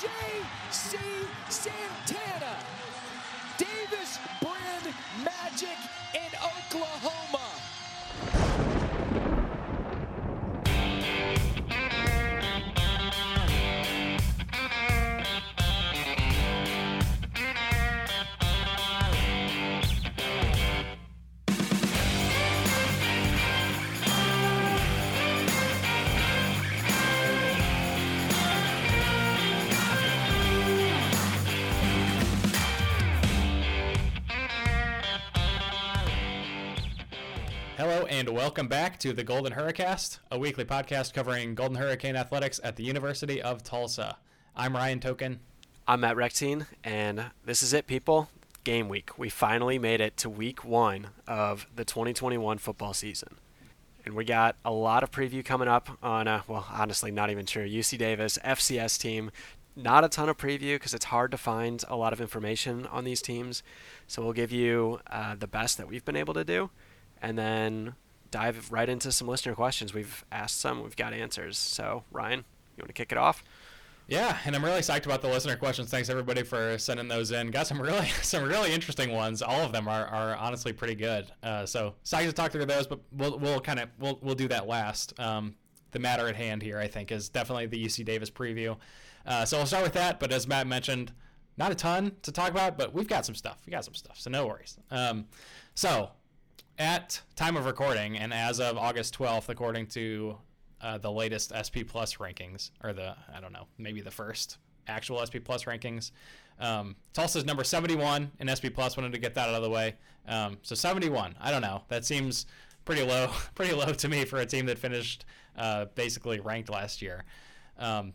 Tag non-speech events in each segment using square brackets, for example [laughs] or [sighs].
J.C. Santana. Davis Brin Magic in Oklahoma. And welcome back to the Golden Hurricast, a weekly podcast covering Golden Hurricane athletics at the University of Tulsa. I'm Ryan Token. I'm Matt Rectine, and this is it, people. Game week. We finally made it to week one of the 2021 football season. And we got a lot of preview coming up on, uh, well, honestly, not even sure. UC Davis, FCS team. Not a ton of preview because it's hard to find a lot of information on these teams. So we'll give you uh, the best that we've been able to do and then dive right into some listener questions. We've asked some, we've got answers. So, Ryan, you want to kick it off? Yeah, and I'm really psyched about the listener questions. Thanks everybody for sending those in. Got some really [laughs] some really interesting ones. All of them are, are honestly pretty good. Uh, so psyched to talk through those, but we'll we'll kind of we'll we'll do that last. Um, the matter at hand here, I think, is definitely the UC Davis preview. Uh, so we'll start with that. But as Matt mentioned, not a ton to talk about, but we've got some stuff. We got some stuff, so no worries. Um, so at time of recording and as of August 12th, according to uh, the latest SP Plus rankings, or the I don't know, maybe the first actual SP Plus rankings. Um, Tulsa's number 71 in SP Plus. Wanted to get that out of the way. Um, so 71. I don't know. That seems pretty low, [laughs] pretty low to me for a team that finished uh, basically ranked last year. Um,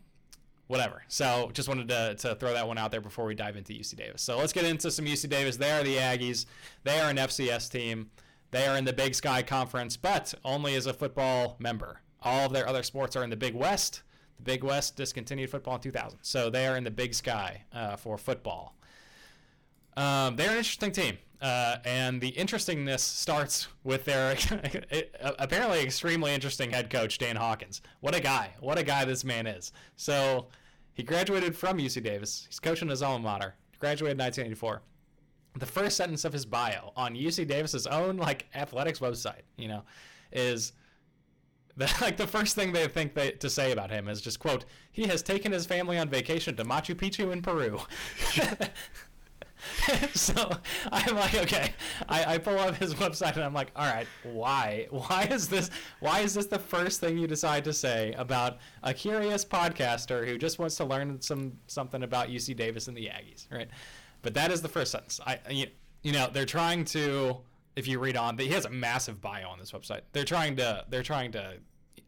whatever. So just wanted to, to throw that one out there before we dive into UC Davis. So let's get into some UC Davis. They are the Aggies. They are an FCS team. They are in the Big Sky Conference, but only as a football member. All of their other sports are in the Big West. The Big West discontinued football in 2000. So they are in the Big Sky uh, for football. Um, they're an interesting team. Uh, and the interestingness starts with their [laughs] apparently extremely interesting head coach, Dan Hawkins. What a guy. What a guy this man is. So he graduated from UC Davis. He's coaching his alma mater. Graduated in 1984 the first sentence of his bio on UC Davis's own like athletics website, you know, is the, [laughs] like the first thing they think they, to say about him is just quote, he has taken his family on vacation to Machu Picchu in Peru. [laughs] [laughs] so I'm like, okay, I, I pull up his website and I'm like, all right, why? Why is this? Why is this the first thing you decide to say about a curious podcaster who just wants to learn some something about UC Davis and the Aggies, right? But that is the first sentence. I you know they're trying to if you read on, he has a massive bio on this website. They're trying to they're trying to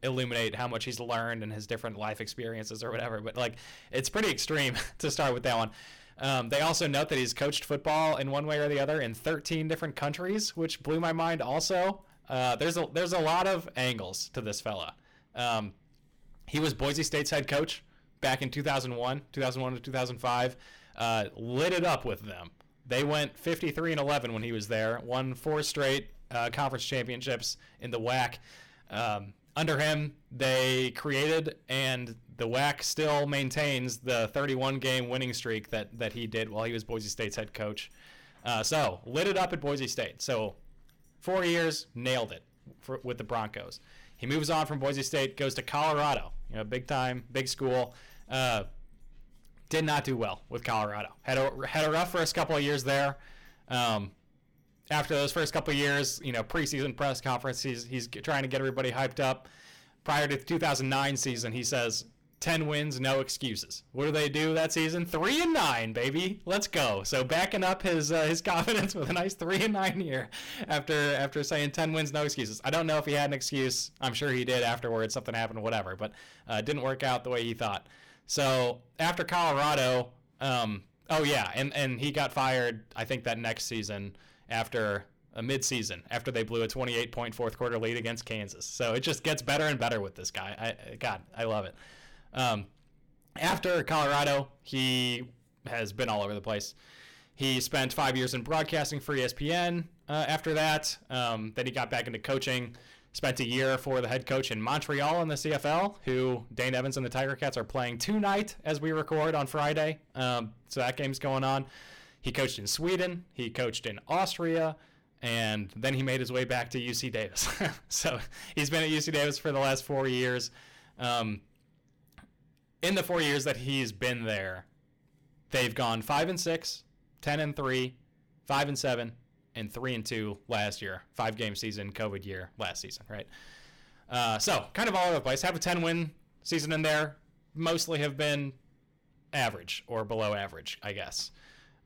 illuminate how much he's learned and his different life experiences or whatever. But like it's pretty extreme [laughs] to start with that one. Um, they also note that he's coached football in one way or the other in 13 different countries, which blew my mind. Also, uh, there's a there's a lot of angles to this fella. Um, he was Boise State's head coach back in 2001, 2001 to 2005 uh, lit it up with them. They went 53 and 11 when he was there, won four straight uh, conference championships in the WAC. Um, under him, they created, and the WAC still maintains the 31 game winning streak that, that he did while he was Boise State's head coach. Uh, so, lit it up at Boise State. So, four years, nailed it for, with the Broncos. He moves on from Boise State, goes to Colorado, you know, big time, big school. Uh, did not do well with Colorado. Had a had a rough first couple of years there. Um, after those first couple of years, you know, preseason press conference, he's he's trying to get everybody hyped up. Prior to the 2009 season, he says 10 wins, no excuses. What do they do that season? Three and nine, baby. Let's go. So backing up his uh, his [laughs] confidence with a nice three and nine year after after saying 10 wins, no excuses. I don't know if he had an excuse. I'm sure he did afterwards. Something happened, whatever. But uh, didn't work out the way he thought. So after Colorado, um, oh yeah, and and he got fired. I think that next season after a midseason after they blew a 28 point fourth quarter lead against Kansas. So it just gets better and better with this guy. I, God, I love it. Um, after Colorado, he has been all over the place. He spent five years in broadcasting for ESPN. Uh, after that, um, then he got back into coaching. Spent a year for the head coach in Montreal in the CFL, who Dane Evans and the Tiger Cats are playing tonight as we record on Friday. Um, so that game's going on. He coached in Sweden, he coached in Austria, and then he made his way back to UC Davis. [laughs] so he's been at UC Davis for the last four years. Um, in the four years that he's been there, they've gone five and six, 10 and three, five and seven, and three and two last year. Five game season, COVID year last season, right? Uh, so kind of all over the place. Have a 10 win season in there. Mostly have been average or below average, I guess.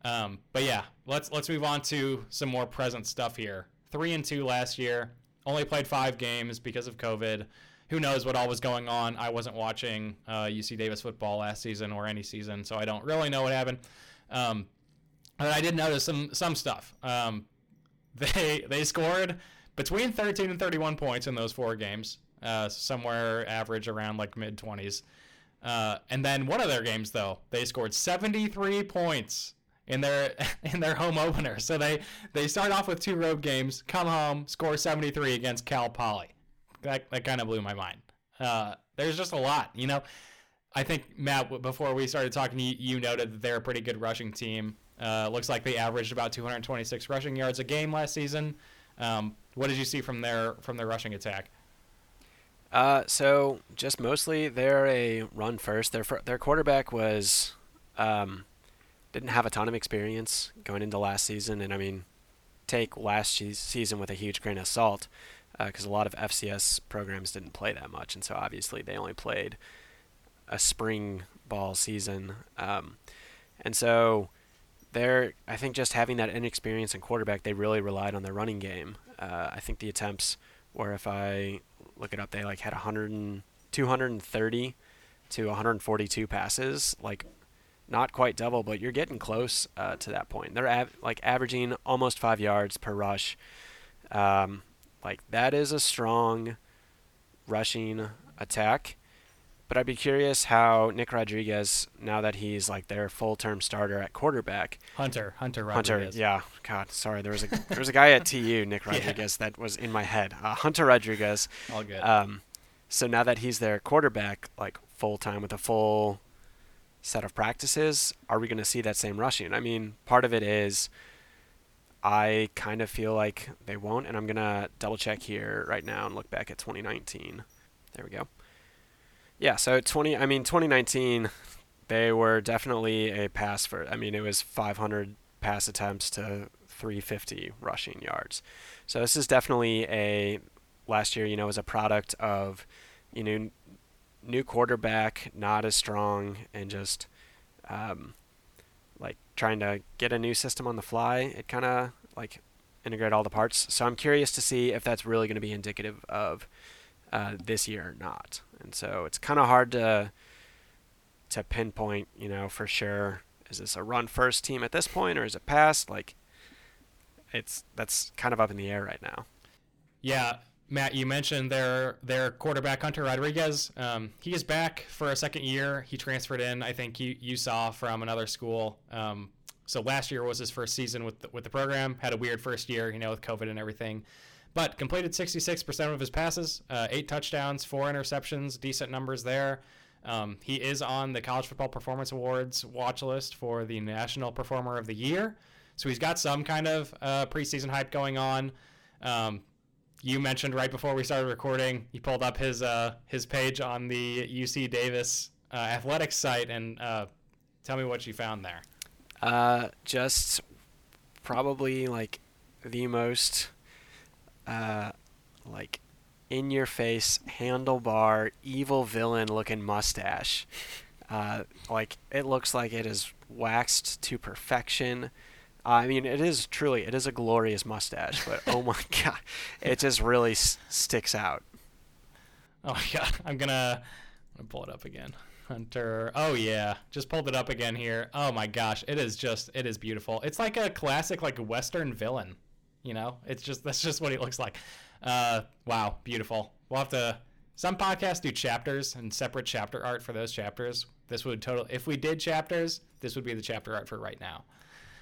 Um, but yeah, let's let's move on to some more present stuff here. Three and two last year. Only played five games because of COVID. Who knows what all was going on? I wasn't watching uh, UC Davis football last season or any season, so I don't really know what happened. Um, but I did notice some some stuff. Um, they they scored between 13 and 31 points in those four games, uh, somewhere average around like mid 20s. Uh, and then one of their games though, they scored 73 points in their [laughs] in their home opener. So they they start off with two road games, come home, score 73 against Cal Poly. That that kind of blew my mind. Uh, there's just a lot, you know. I think Matt, before we started talking, you, you noted that they're a pretty good rushing team. Uh, looks like they averaged about 226 rushing yards a game last season. Um, what did you see from their from their rushing attack? Uh, so just mostly they're a run first. Their their quarterback was um, didn't have a ton of experience going into last season, and I mean, take last season with a huge grain of salt because uh, a lot of FCS programs didn't play that much, and so obviously they only played a spring ball season, um, and so they're I think just having that inexperience in quarterback, they really relied on their running game. Uh, I think the attempts were, if I look it up, they like had 100 and, 230 to 142 passes, like not quite double, but you're getting close uh, to that point. They're av- like averaging almost five yards per rush. Um, like that is a strong rushing attack. But I'd be curious how Nick Rodriguez, now that he's like their full-term starter at quarterback, Hunter, Hunter Rodriguez. Hunter, yeah. God, sorry, there was a there was a guy at [laughs] TU, Nick Rodriguez, yeah. that was in my head. Uh, Hunter Rodriguez. All good. Um, so now that he's their quarterback, like full time with a full set of practices, are we going to see that same rushing? I mean, part of it is I kind of feel like they won't, and I'm going to double check here right now and look back at 2019. There we go. Yeah, so 20 I mean 2019 they were definitely a pass for I mean it was 500 pass attempts to 350 rushing yards. So this is definitely a last year, you know, was a product of you know new quarterback, not as strong and just um, like trying to get a new system on the fly. It kind of like integrate all the parts. So I'm curious to see if that's really going to be indicative of uh, this year or not. And so it's kind of hard to to pinpoint, you know, for sure. Is this a run first team at this point, or is it past? Like, it's that's kind of up in the air right now. Yeah, Matt, you mentioned their their quarterback Hunter Rodriguez. Um, he is back for a second year. He transferred in. I think you you saw from another school. Um, so last year was his first season with the, with the program. Had a weird first year, you know, with COVID and everything but completed 66% of his passes, uh, eight touchdowns, four interceptions, decent numbers there. Um, he is on the College Football Performance Awards watch list for the National Performer of the Year. So he's got some kind of uh, preseason hype going on. Um, you mentioned right before we started recording, he pulled up his uh, his page on the UC Davis uh, athletics site, and uh, tell me what you found there. Uh, just probably like the most uh, like in your face handlebar evil villain looking mustache. Uh, like it looks like it is waxed to perfection. I mean, it is truly it is a glorious mustache, but oh my [laughs] god, it just really s- sticks out. Oh my god, [laughs] I'm gonna, I'm gonna pull it up again. Hunter. Oh yeah, just pulled it up again here. Oh my gosh, it is just it is beautiful. It's like a classic like western villain. You know, it's just that's just what he looks like. Uh, wow, beautiful. We'll have to. Some podcasts do chapters and separate chapter art for those chapters. This would total. If we did chapters, this would be the chapter art for right now.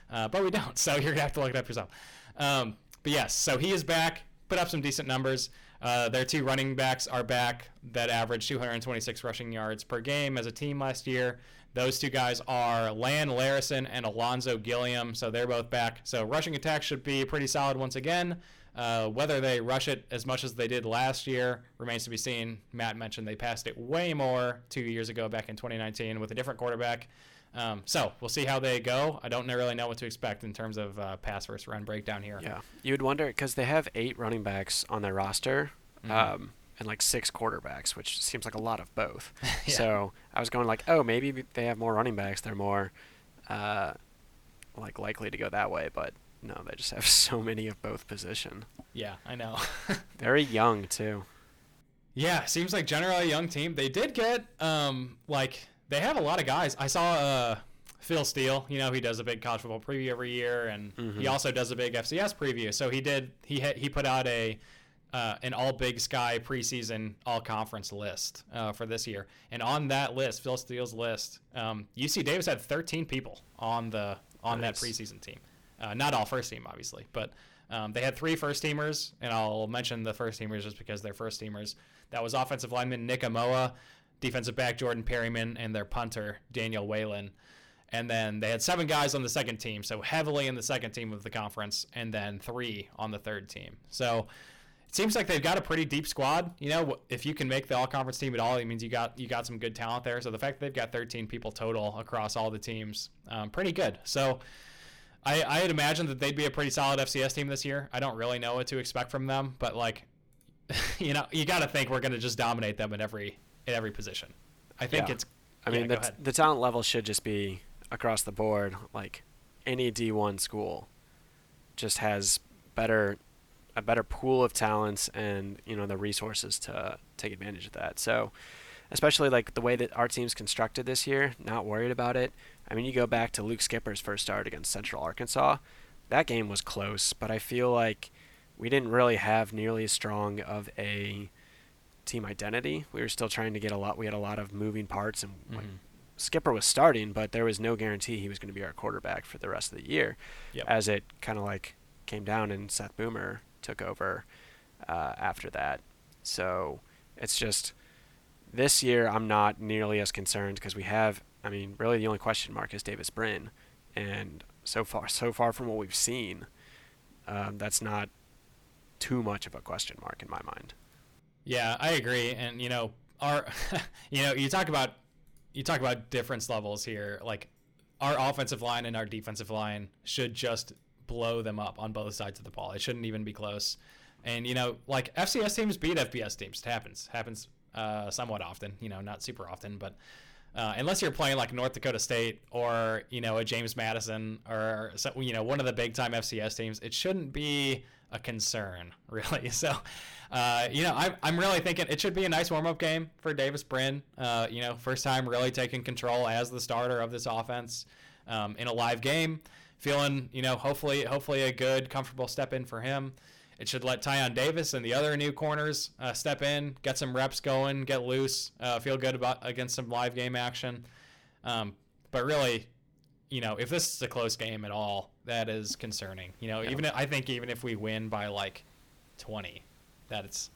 Uh, but we don't, [laughs] so you're gonna have to look it up yourself. Um, but yes, so he is back. Put up some decent numbers. Uh, their two running backs are back that averaged 226 rushing yards per game as a team last year. Those two guys are Lan Larison and Ulonzo Gilliam, so they're both back. So rushing attack should be pretty solid once again. Uh, whether they rush it as much as they did last year remains to be seen. Matt mentioned they passed it way more two years ago, back in 2019, with a different quarterback. Um, so we'll see how they go. I don't really know what to expect in terms of uh, pass versus run breakdown here. Yeah, you'd wonder because they have eight running backs on their roster. Mhm. Um, and like six quarterbacks, which seems like a lot of both. [laughs] Yeah. So I was going like, oh, maybe they have more running backs. They're more uh, like likely to go that way, but no, they just have [laughs] so many of both position. Yeah, I know. [laughs] Very young too. Yeah, seems like generally a young team. They did get um like they have a lot of guys. I saw uh Phil Steele, you know, he does a big college football preview every year and he Mhm. also does a big FCS preview. So he did he had, he put out a uh, an all Big Sky preseason all conference list uh, for this year, and on that list, Phil Steele's list, um, UC Davis had 13 people on the on Nice. that preseason team. Uh, not all first team, obviously, but um, they had three first teamers, and I'll mention the first teamers just because they're first teamers. That was offensive lineman Nick Amoa, defensive back Jordan Perryman, and their punter Daniel Whelan. And then they had seven guys on the second team, so heavily in the second team of the conference, and then three on the third team. So seems like they've got a pretty deep squad. You know, if you can make the all conference team at all, it means you got you got some good talent there. So the fact that they've got 13 people total across all the teams, um, pretty good. So I, I had imagined that they'd be a pretty solid FCS team this year. I don't really know what to expect from them, but like, [laughs] you know, you got to think we're going to just dominate them in every in every position. I think Yeah. it's. I yeah, mean, the, the talent level should just be across the board. Like any D1 school just has better a better pool of talents and you know the resources to take advantage of that. So, especially like the way that our team's constructed this year, not worried about it. I mean, you go back to Luke Skipper's first start against Central Arkansas. That game was close, but I feel like we didn't really have nearly as strong of a team identity. We were still trying to get a lot. We had a lot of moving parts, and like, Mhm. Skipper was starting, but there was no guarantee he was going to be our quarterback for the rest of the year. Yep. As it kind of like came down, and Seth Boomer took over uh, after that. So it's just this year I'm not nearly as concerned because we have. I mean, really the only question mark is Davis Brin, and so far, so far from what we've seen, um, that's not too much of a question mark in my mind. Yeah, I agree. And you know, our [laughs] you know, you talk about you talk about difference levels here. Like our offensive line and our defensive line should just blow them up on both sides of the ball. It shouldn't even be close. And you know, like FCS teams beat FBS teams. It happens. Happens uh, somewhat often. You know, not super often, but uh, unless you're playing like North Dakota State or you know a James Madison or you know one of the big time FCS teams, it shouldn't be a concern [laughs] really. So, uh, you know, I'm I'm really thinking it should be a nice warm up game for Davis Brin. Uh, you know, first time really taking control as the starter of this offense um, in a live game. Feeling you know hopefully hopefully a good comfortable step in for him. It should let Tyon Davis and the other new corners uh, step in, get some reps going, get loose, uh, feel good about against some live game action. Um, but really, you know, if this is a close game at all, that is concerning. You know, Yeah. even if, I think even if we win by like 20, that it's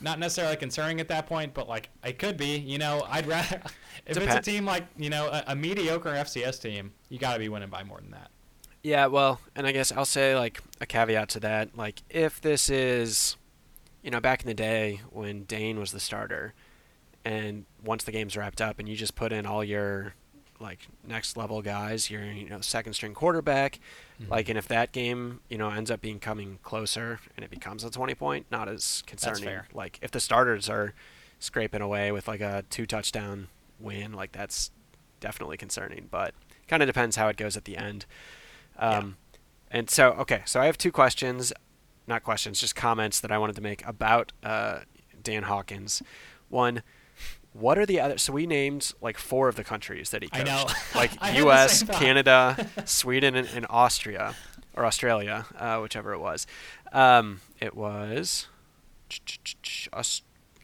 not necessarily concerning at that point, but like it could be. You know, I'd rather [laughs] if it's a team like you know a, a mediocre FCS team, you got to be winning by more than that. Yeah, well, and I guess I'll say like a caveat to that. Like if this is, you know, back in the day when Dane was the starter, and once the game's wrapped up, and you just put in all your like next level guys, your you know second string quarterback, mm-hmm. like, and if that game you know ends up being coming closer and it becomes a twenty point, not as concerning. fair. Like if the starters are scraping away with like a two touchdown win, like that's definitely concerning. But kind of depends how it goes at the end. Um, And so, okay, so I have two questions, not questions, just comments that I wanted to make about uh, Dan Hawkins. One, what are the other? So we named like four of the countries that he I know. like [laughs] U.S., Canada, [laughs] Sweden, and, and Austria, or Australia, uh, whichever it was. Um, it was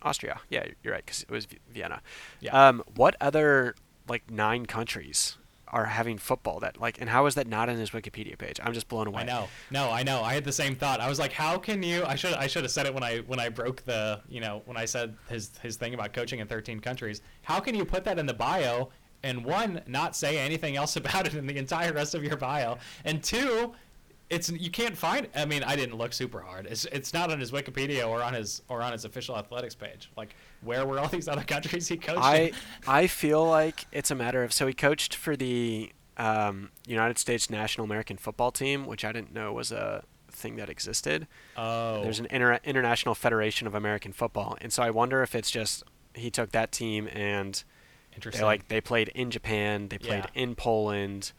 Austria. Yeah, you're right, because it was Vienna. Yeah. Um, what other like nine countries are having football that like and how is that not in his Wikipedia page? I'm just blown away. I know. No, I know. I had the same thought. I was like, how can you? I should I should have said it when I when I broke the you know when I said his his thing about coaching in 13 countries. How can you put that in the bio and one not say anything else [laughs] about it in the entire rest of your bio, and two it's you can't find. I mean, I didn't look super hard. It's it's not on his Wikipedia or on his or on his official athletics page. Like, where were all these other countries he coached? I in? I feel like it's a matter of so he coached for the um, United States National American Football Team, which I didn't know was a thing that existed. Oh, There's an inter- International Federation of American Football, and so I wonder if it's just he took that team and interesting. they like they played in Japan, they played Yeah. in Poland,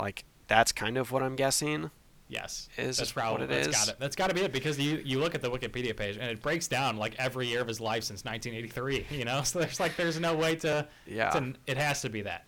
like that's kind of what I'm guessing. Yes, is that's what probably it that's is. Got it. That's got to be it because you you look at the Wikipedia page and it breaks down like every year of his life since 1983. [laughs] You know, so there's like there's no way to Yeah. to it has to be that.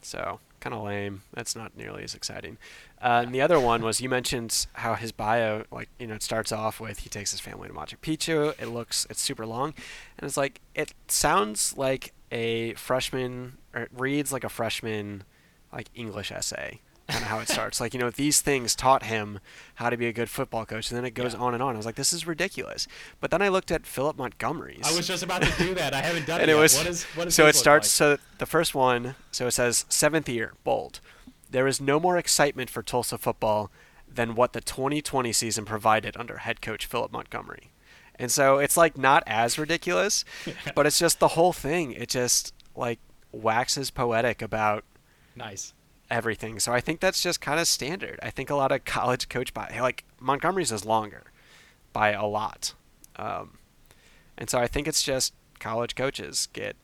So kind of lame. That's not nearly as exciting. Uh, and the other one was you mentioned how his bio, like you know, it starts off with he takes his family to Machu Picchu. It looks it's super long, and it's like it sounds like a freshman or it reads like a freshman like English essay. Kind of how it starts. Like you know, these things taught him how to be a good football coach, and then it goes Yeah. on and on. I was like, this is ridiculous. But then I looked at Philip Montgomery's. I was just about to do that. I haven't done [laughs] and it, yet. was what is what so it starts like? so the first one so it says seventh year bold there is no more excitement for tulsa football than what the 2020 season provided under head coach philip montgomery and so it's like not as ridiculous [laughs] but it's just the whole thing it just like waxes poetic about nice. Everything. So i think that's just kind of standard. I think a lot of college coach by like montgomery's is longer by a lot. Um, and so i think it's just college coaches get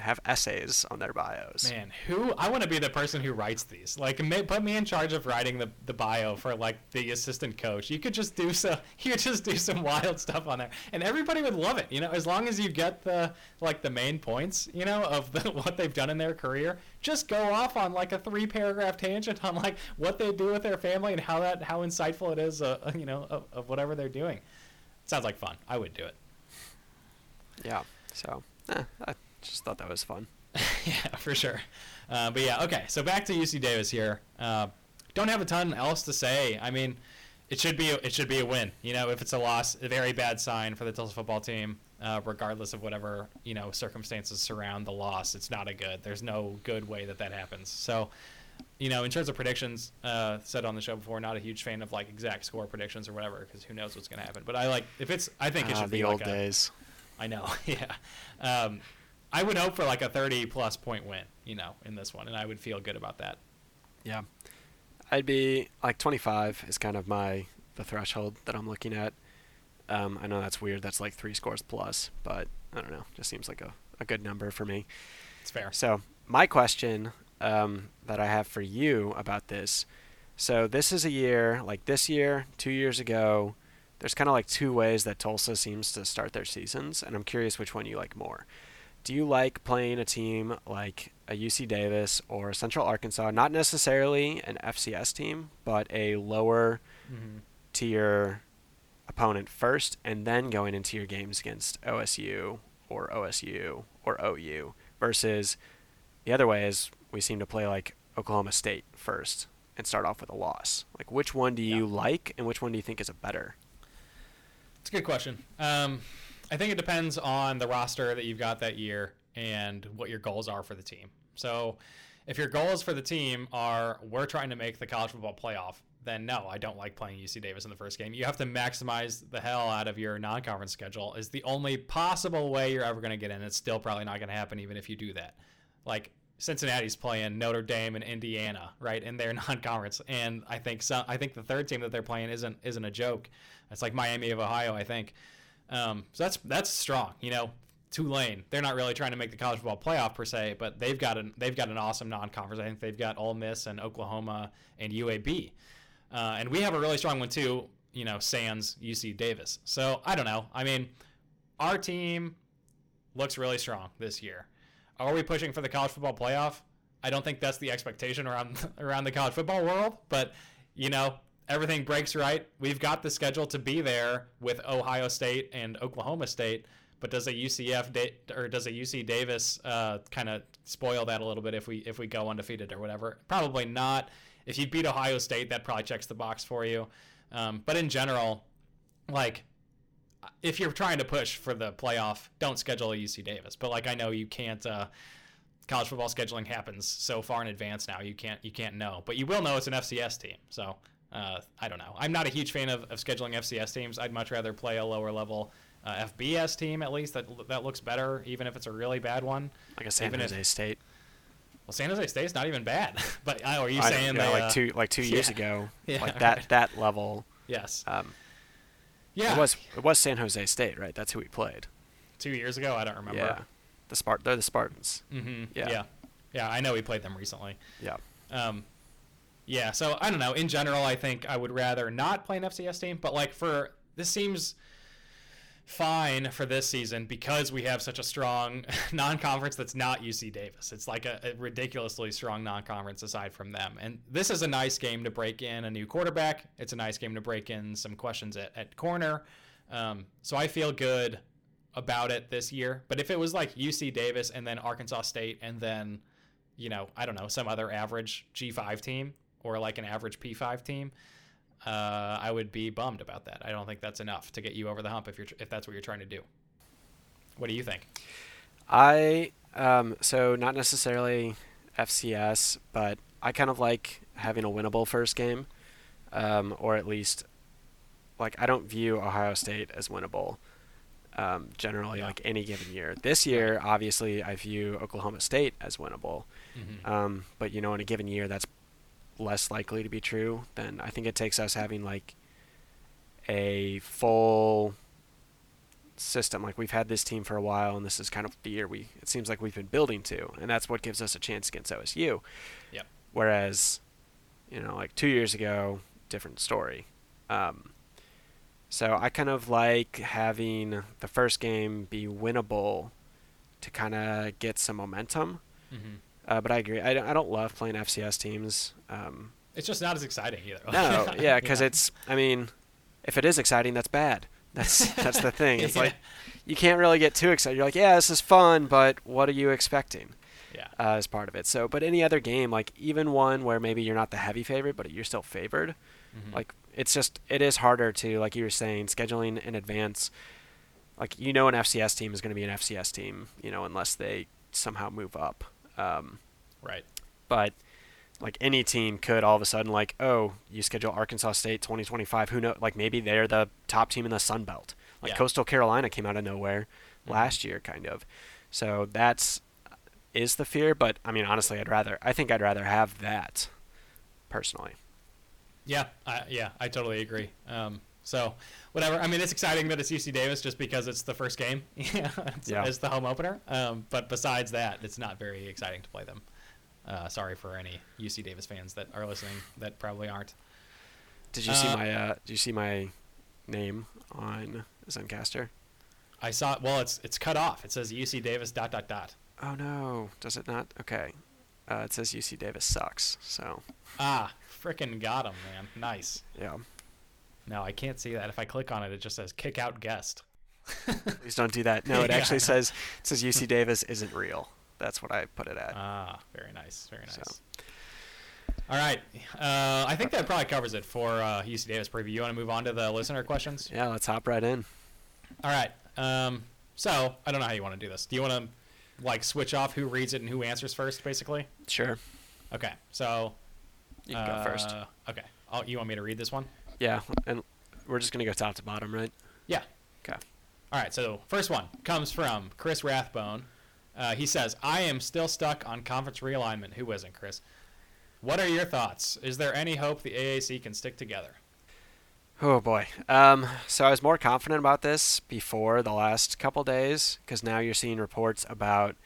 have essays on their bios Man, who I want to be the person who writes these. Like, ma- put me in charge of writing the, the bio for like the assistant coach. You could just do so. [laughs] You could just do some wild stuff on there, and everybody would love it. You know, as long as you get the like the main points, you know, of the, [laughs] what they've done in their career. Just go off on like a three paragraph tangent on like what they do with their family and how that how insightful it is. Uh, you know, of, of whatever they're doing. Sounds like fun. I would do it. yeah so eh, i just thought that was fun [laughs] yeah, for sure. Uh, but yeah, okay. So back to UC Davis here. Uh, don't have a ton else to say. I mean, it should be a, it should be a win. You know, if it's a loss, a very bad sign for the Tulsa football team. Uh, regardless of whatever you know circumstances surround the loss, it's not a good. There's no good way that that happens. So, you know, in terms of predictions, uh, said on the show before, not a huge fan of like exact score predictions or whatever because who knows what's going to happen. But I like if it's. I think it Ah, should the be old like a, days I know, [laughs] yeah. Um, I would hope for like a 30 plus point win, you know, in this one, and I would feel good about that. yeah i'd be like 25 is kind of my the threshold that i'm looking at um, i know that's weird that's like three scores plus but i don't know just seems like a, a good number for me It's fair. So, my question um, that I have for you about this so, this is a year, like this year, two years ago, there's kind of like two ways that Tulsa seems to start their seasons, and I'm curious which one you like more. Do you like playing a team like a UC Davis or Central Arkansas, not necessarily an FCS team, but a lower Mhm. tier opponent first, and then going into your games against OSU or OSU or OU versus the other way is we seem to play like Oklahoma State first and start off with a loss. Like which one do you Yeah. like and which one do you think is a better? It's a good question. Um, I think it depends on the roster that you've got that year and what your goals are for the team. So, if your goals for the team are we're trying to make the college football playoff, then no, I don't like playing UC Davis in the first game. You have to maximize the hell out of your non-conference schedule. Is the only possible way you're ever going to get in. It's still probably not going to happen even if you do that. Like Cincinnati's playing Notre Dame and Indiana, right, in their [laughs] non-conference, and I think some, I think the third team that they're playing isn't isn't a joke. It's like Miami of Ohio, I think. Um, so that's that's strong, you know. Tulane, they're not really trying to make the college football playoff per se, but they've got an they've got an awesome non-conference. I think they've got Ole Miss and Oklahoma and UAB, uh, and we have a really strong one too. You know, Sans UC Davis. So I don't know. I mean, our team looks really strong this year. Are we pushing for the college football playoff? I don't think that's the expectation around [laughs] around the college football world, but you know, everything breaks right. We've got the schedule to be there with Ohio State and Oklahoma State, But does a UCF da- or does a UC Davis uh, kind of spoil that a little bit if we if we go undefeated or whatever? Probably not. If you beat Ohio State, that probably checks the box for you. Um, but in general, like if you're trying to push for the playoff, don't schedule a UC Davis. But like I know you can't. Uh, college football scheduling happens so far in advance now. You can't you can't know, but you will know it's an FCS team. So uh, I don't know. I'm not a huge fan of, of scheduling FCS teams. I'd much rather play a lower level uh, FBS team at least that that looks better, even if it's a really bad one. Like a San Even if- Jose State. Well, San Jose State's not even bad, [laughs] but I, are you I- saying yeah, they, like uh, two like two years [laughs] yeah. ago, Yeah, like [laughs] that right. that level. Yes. Um, Yeah. It was it was San Jose State, right? That's who we played. two years ago. I don't remember. Yeah, the Spart they're the Spartans. Mm-hmm. Yeah. Yeah. Yeah. I know we played them recently. Yeah. Um, yeah, so I don't know. In general, I think I would rather not play an FCS team, but like for this seems fine for this season because we have such a strong [laughs] non-conference that's not UC Davis. It's like a, a ridiculously strong non-conference aside from them. And this is a nice game to break in a new quarterback. It's a nice game to break in some questions at, at corner. Um, so I feel good about it this year. But if it was like UC Davis and then Arkansas State and then you know, I don't know, some other average G5 team or like an average P5 team, uh, I would be bummed about that. I don't think that's enough to get you over the hump if you're if that's what you're trying to do. What do you think? I um so not necessarily FCS, but I kind of like having a winnable first game, um, or at least like I don't view Ohio State as winnable. Um, generally, Yeah. like any given year. This year, obviously, I view Oklahoma State as winnable. Mm-hmm. Um, but you know, in a given year, that's less likely to be true. Then I think it takes us having like a full system. Like we've had this team for a while, and this is kind of the year we. It seems like we've been building to, and that's what gives us a chance against OSU. Yep. Whereas, you know, like two years ago, different story. Um, so I kind of like having the first game be winnable to kind of get some momentum. Mm-hmm. Uh, but I agree. I don't, I don't love playing FCS teams. Um, It's just not as exciting either. no, yeah, [laughs] because it's. I mean, if it is exciting, that's bad. That's [laughs] that's the thing. It's Yeah. like you can't really get too excited. You're like, yeah, this is fun, but what are you expecting yeah, uh, as part of it? So, but any other game, like even one where maybe you're not the heavy favorite, but you're still favored, Mhm. like it's just it is harder to like you were saying scheduling in advance. Like you know, an FCS team is going to be an FCS team, you know, unless they somehow move up. Um, right. but like any team could all of a sudden like oh you schedule arkansas state 2025 who know like maybe they're the top team in the sun belt like Yeah. coastal carolina came out of nowhere Mhm. last year kind of so that's is the fear but i mean honestly i'd rather i think i'd rather have that personally Yeah, I, yeah, I totally agree. Um, so, whatever. I mean, it's exciting that it's UC Davis just because it's the first game. [laughs] yeah, it's, Yeah. it's the home opener. Um, but besides that, it's not very exciting to play them. Uh, sorry for any UC Davis fans that are listening that probably aren't. did you see Uh, my uh did you see my name on Zencastr I saw. it. Well, it's it's cut off. It says UC Davis dot dot dot. oh no does it not okay uh, it says uc davis sucks so Ah, frickin' got him, man. Nice. yeah No, I can't see that. If I click on it, it just says kick out guest. [laughs] Please don't do that. No, it [laughs] Yeah. actually says it says UC Davis isn't real. That's what I put it at. Ah, very nice, very nice. So. All right, uh, I think that probably covers it for uh, UC Davis preview. You want to move on to the listener questions? yeah, let's hop right in. All right. Um, so I don't know how you want to do this. Do you want to like switch off who reads it and who answers first, basically? Sure. Okay. So You can go first. uh, Okay. Oh, you want me to read this one? Yeah, and we're just gonna go top to bottom, right? Yeah. Okay. All right, so first one comes from Chris Rathbone. Uh, he says, I am still stuck on conference realignment. Who isn't, Chris? What are your thoughts? Is there any hope the AAC can stick together? Oh boy. Um, so I was more confident about this before the last couple days because now you're seeing reports about,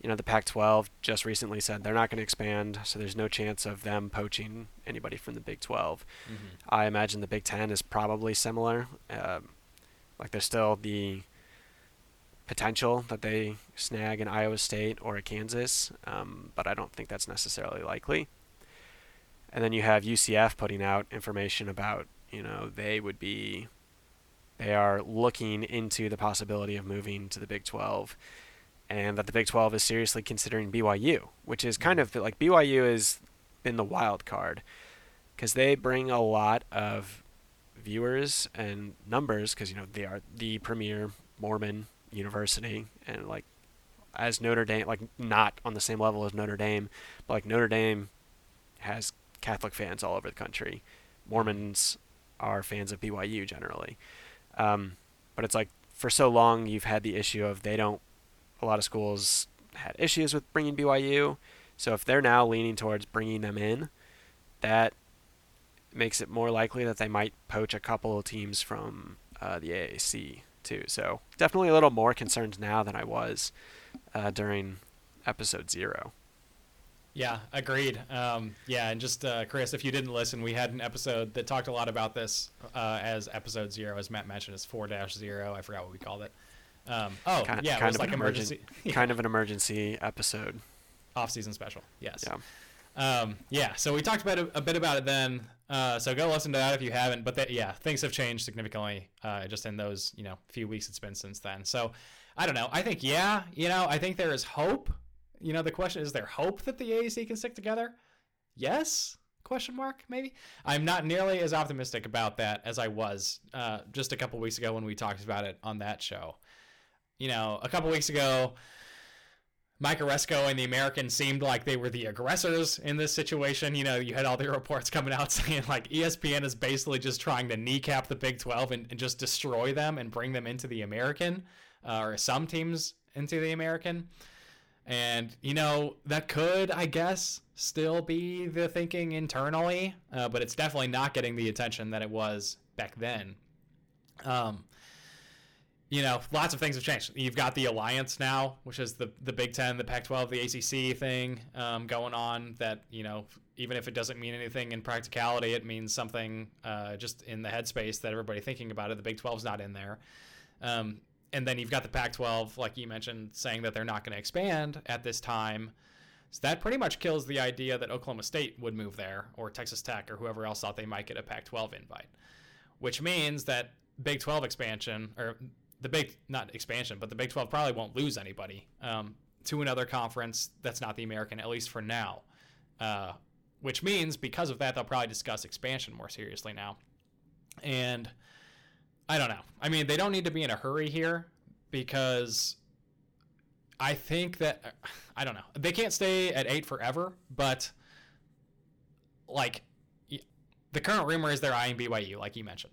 you know, the Pac-12 just recently said they're not going to expand, so there's no chance of them poaching anybody from the Big 12. I imagine the Big Ten is probably similar. Um, like there's still the potential that they snag an Iowa State or a Kansas, um, but I don't think that's necessarily likely. And then you have UCF putting out information about, you know, they would be they are looking into the possibility of moving to the Big 12 and that the Big 12 is seriously considering BYU, which is kind of like BYU has been the wild card because they bring a lot of viewers and numbers because you know they are the premier Mormon university and like as Notre Dame like not on the same level as Notre Dame, but like Notre Dame has Catholic fans all over the country. Mormons are fans of BYU generally. Um, but it's like for so long you've had the issue of they don't a lot of schools had issues with bringing BYU. So if they're now leaning towards bringing them in, that makes it more likely that they might poach a couple of teams from uh, the AAC too. So definitely a little more concerned now than I was uh, during episode zero. Yeah, agreed. Um, yeah, and just uh, Chris, if you didn't listen, we had an episode that talked a lot about this uh, as episode zero, as Matt mentioned, as four dash zero. I forgot what we called it. Um, oh, kind, yeah, kind it was of like an emergency, emergen- [laughs] kind of an emergency episode. off-season special. Yes. Yeah. Um, yeah. So we talked about it, a bit about it then. Uh, so go listen to that if you haven't. But that, yeah, things have changed significantly uh, just in those you know few weeks it's been since then. So I don't know. I think yeah, you know, I think there is hope. You know, the question is there hope that the AAC can stick together? Yes? Question mark? Maybe. I'm not nearly as optimistic about that as I was uh, just a couple weeks ago when we talked about it on that show. You know, a couple weeks ago, Mike Aresco and the Americans seemed like they were the aggressors in this situation. You know, you had all the [laughs] reports coming out [laughs] saying like ESPN is basically just trying to kneecap the Big 12 and, and just destroy them and bring them into the American, uh, or some teams into the American. And, you know, that could, I guess, still be the thinking internally, uh, but it's definitely not getting the attention that it was back then. Um, you know, lots of things have changed. You've got the alliance now, which is the the Big Ten, the Pac-12, the ACC thing um, going on. That you know, even if it doesn't mean anything in practicality, it means something uh, just in the headspace that everybody thinking about it. The Big 12's not in there. Um, and then you've got the Pac-12, like you mentioned, saying that they're not going to expand at this time. So that pretty much kills the idea that Oklahoma State would move there, or Texas Tech, or whoever else thought they might get a Pac-12 invite. Which means that Big 12 expansion, or the Big not expansion, but the Big 12 probably won't lose anybody um, to another conference that's not the American, at least for now. Uh, which means because of that, they'll probably discuss expansion more seriously now. And I don't know. I mean, they don't need to be in a hurry here because I think that I don't know. They can't stay at eight forever, but like the current rumor is they're eyeing BYU, like you mentioned.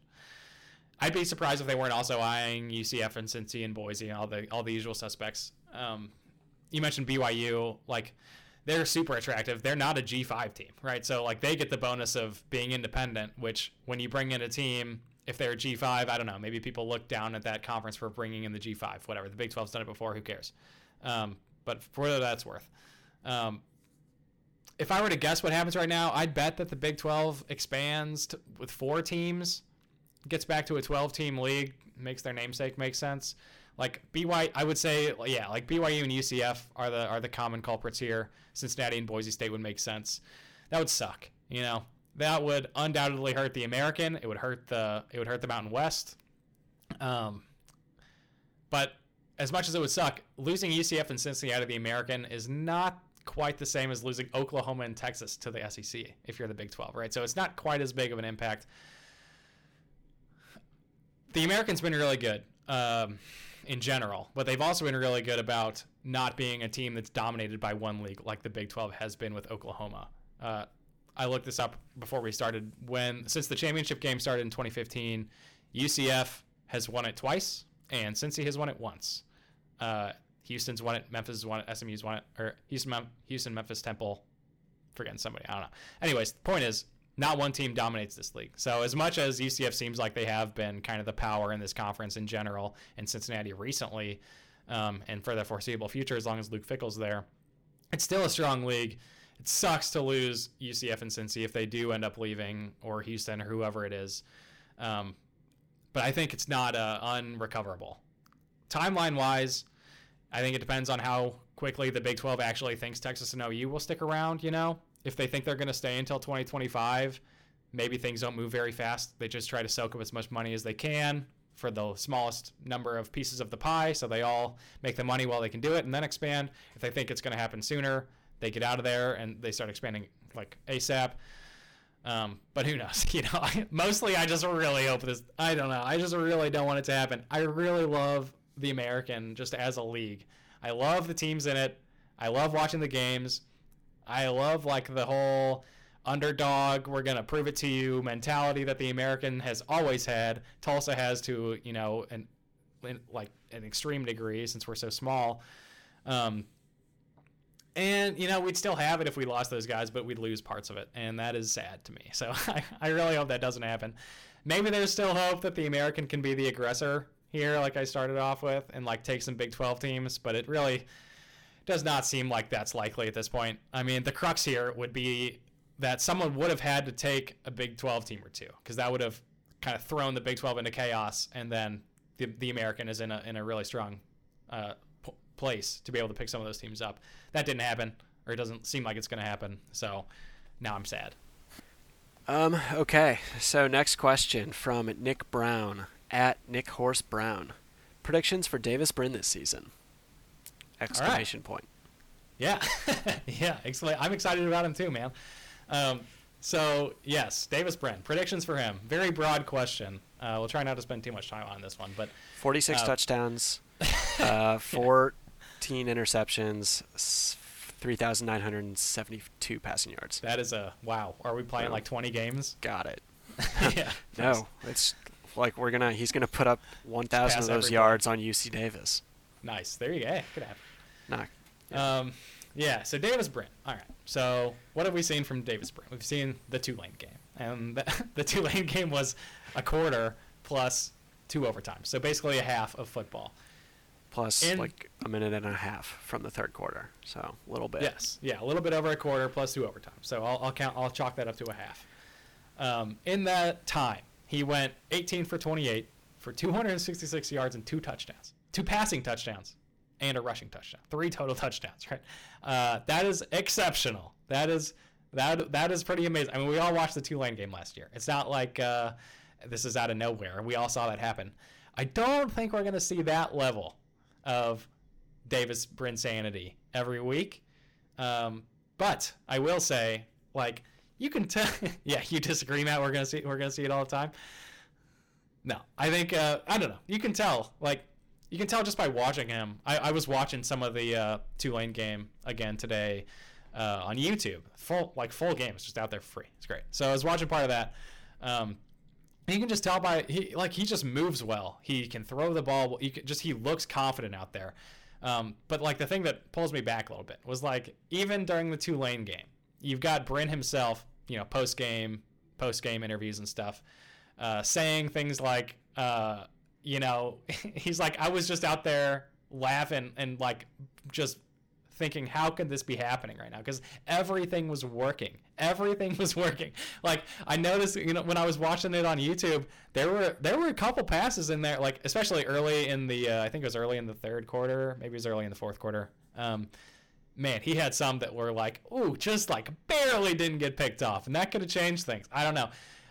I'd be surprised if they weren't also eyeing UCF and Cincy and Boise and all the all the usual suspects. Um, you mentioned BYU, like they're super attractive. They're not a G5 team, right? So like they get the bonus of being independent, which when you bring in a team, if they're a G5, I don't know, maybe people look down at that conference for bringing in the G5, whatever. The Big 12's done it before, who cares? Um, but for what that's worth. Um, if I were to guess what happens right now, I'd bet that the Big 12 expands to, with four teams, gets back to a 12 team league, makes their namesake make sense. Like BYU, I would say, yeah, like BYU and UCF are the are the common culprits here. Cincinnati and Boise State would make sense. That would suck, you know. That would undoubtedly hurt the American. It would hurt the it would hurt the Mountain West. Um, but as much as it would suck, losing UCF and Cincinnati out of the American is not quite the same as losing Oklahoma and Texas to the SEC if you're the Big 12, right? So it's not quite as big of an impact. The American's been really good um, in general, but they've also been really good about not being a team that's dominated by one league like the Big 12 has been with Oklahoma. Uh, I looked this up before we started. When since the championship game started in 2015, UCF has won it twice, and Cincy has won it once. Uh, Houston's won it, Memphis has won it, SMU's won it, or Houston, Mem- Houston, Memphis, Temple, forgetting somebody, I don't know. Anyways, the point is, not one team dominates this league. So as much as UCF seems like they have been kind of the power in this conference in general, and Cincinnati recently, um, and for the foreseeable future, as long as Luke Fickell's there, it's still a strong league. It sucks to lose UCF and Cincy if they do end up leaving, or Houston, or whoever it is. Um, but I think it's not uh, unrecoverable. Timeline wise, I think it depends on how quickly the Big 12 actually thinks Texas and OU will stick around. You know, if they think they're going to stay until 2025, maybe things don't move very fast. They just try to soak up as much money as they can for the smallest number of pieces of the pie, so they all make the money while they can do it, and then expand. If they think it's going to happen sooner, they get out of there and they start expanding like ASAP. Um, but who knows? [laughs] You know, mostly I just really hope this. I don't know. I just really don't want it to happen. I really love the American just as a league. I love the teams in it. I love watching the games. I love like the whole underdog, we're gonna prove it to you mentality that the American has always had. Tulsa has to, you know, an like an extreme degree since we're so small. Um, and you know we'd still have it if we lost those guys, but we'd lose parts of it, and that is sad to me. [laughs] So I, I really hope that doesn't happen. Maybe there's still hope that the American can be the aggressor here, like I started off with, and like take some Big 12 teams, but it really does not seem like that's likely at this point. I mean, the crux here would be that someone would have had to take a Big 12 team or two because that would have kind of thrown the Big 12 into chaos, and then the, the American is in a, in a really strong uh, p- place to be able to pick some of those teams up. That didn't happen, or it doesn't seem like it's going to happen. So now I'm sad. Um, okay, so next question from Nick Brown at Nick Horse Brown. Predictions for Davis Brin this season? Exclamation point. Yeah, [laughs] yeah, excellent. I'm excited about him too, man. Um, so yes, Davis Brin. Predictions for him. Very broad question. Uh, we'll try not to spend too much time on this one, but 46 uh, touchdowns, [laughs] uh, 14 interceptions, 3,972 passing yards. That is a wow. Are we playing Wow. like 20 games? Got it. [laughs] yeah. No, it's like we're gonna. He's gonna put up 1,000 of those every yards on UC Davis. Nice. There you go. Hey, could happen. Nah, Um, yeah. So Davis Brin. All right. So what have we seen from Davis Brin? We've seen the Tulane game, and [laughs] the, the lane game was a quarter plus two overtimes. So basically a half of football. plus And- like a minute and a half from the third quarter, so a little bit. Yes, yeah, a little bit over a quarter plus two overtime. So I'll, I'll count. I'll chalk that up to a half. Um, in that time, he went 18 for 28 for 266 yards and two touchdowns, two passing touchdowns, and a rushing touchdown. Three total touchdowns. Right. Uh, that is exceptional. That is that that is pretty amazing. I mean, we all watched the Tulane game last year. It's not like uh, this is out of nowhere. We all saw that happen. I don't think we're going to see that level of Davis Brin sanity every week. Um, but I will say, like, you can tell. [laughs] yeah, you disagree, Matt. We're gonna see. We're gonna see it all the time. No, I think uh, I don't know. You can tell, like, you can tell just by watching him. I, I was watching some of the uh, Tulane game again today uh, on YouTube. Full, like, full game. It's just out there free. It's great. So I was watching part of that. Um, you can just tell by he like he just moves well. He can throw the ball. You can just he looks confident out there. Um, but like the thing that pulls me back a little bit was like even during the Tulane game, you've got Brin himself, you know, post game, post game interviews and stuff, uh, saying things like, uh, you know, [laughs] he's like, I was just out there laughing and like just thinking how could this be happening right now? Because everything was working. Everything [laughs] was working. Like i noticed you know when i was watching it on youtube there were there were a couple passes in there like especially early in the uh, i think it was early in the third quarter. Maybe it was early in the fourth quarter. Um, man he had some that were like ooh just like barely didn't get picked off. And that could have changed things. I don't know.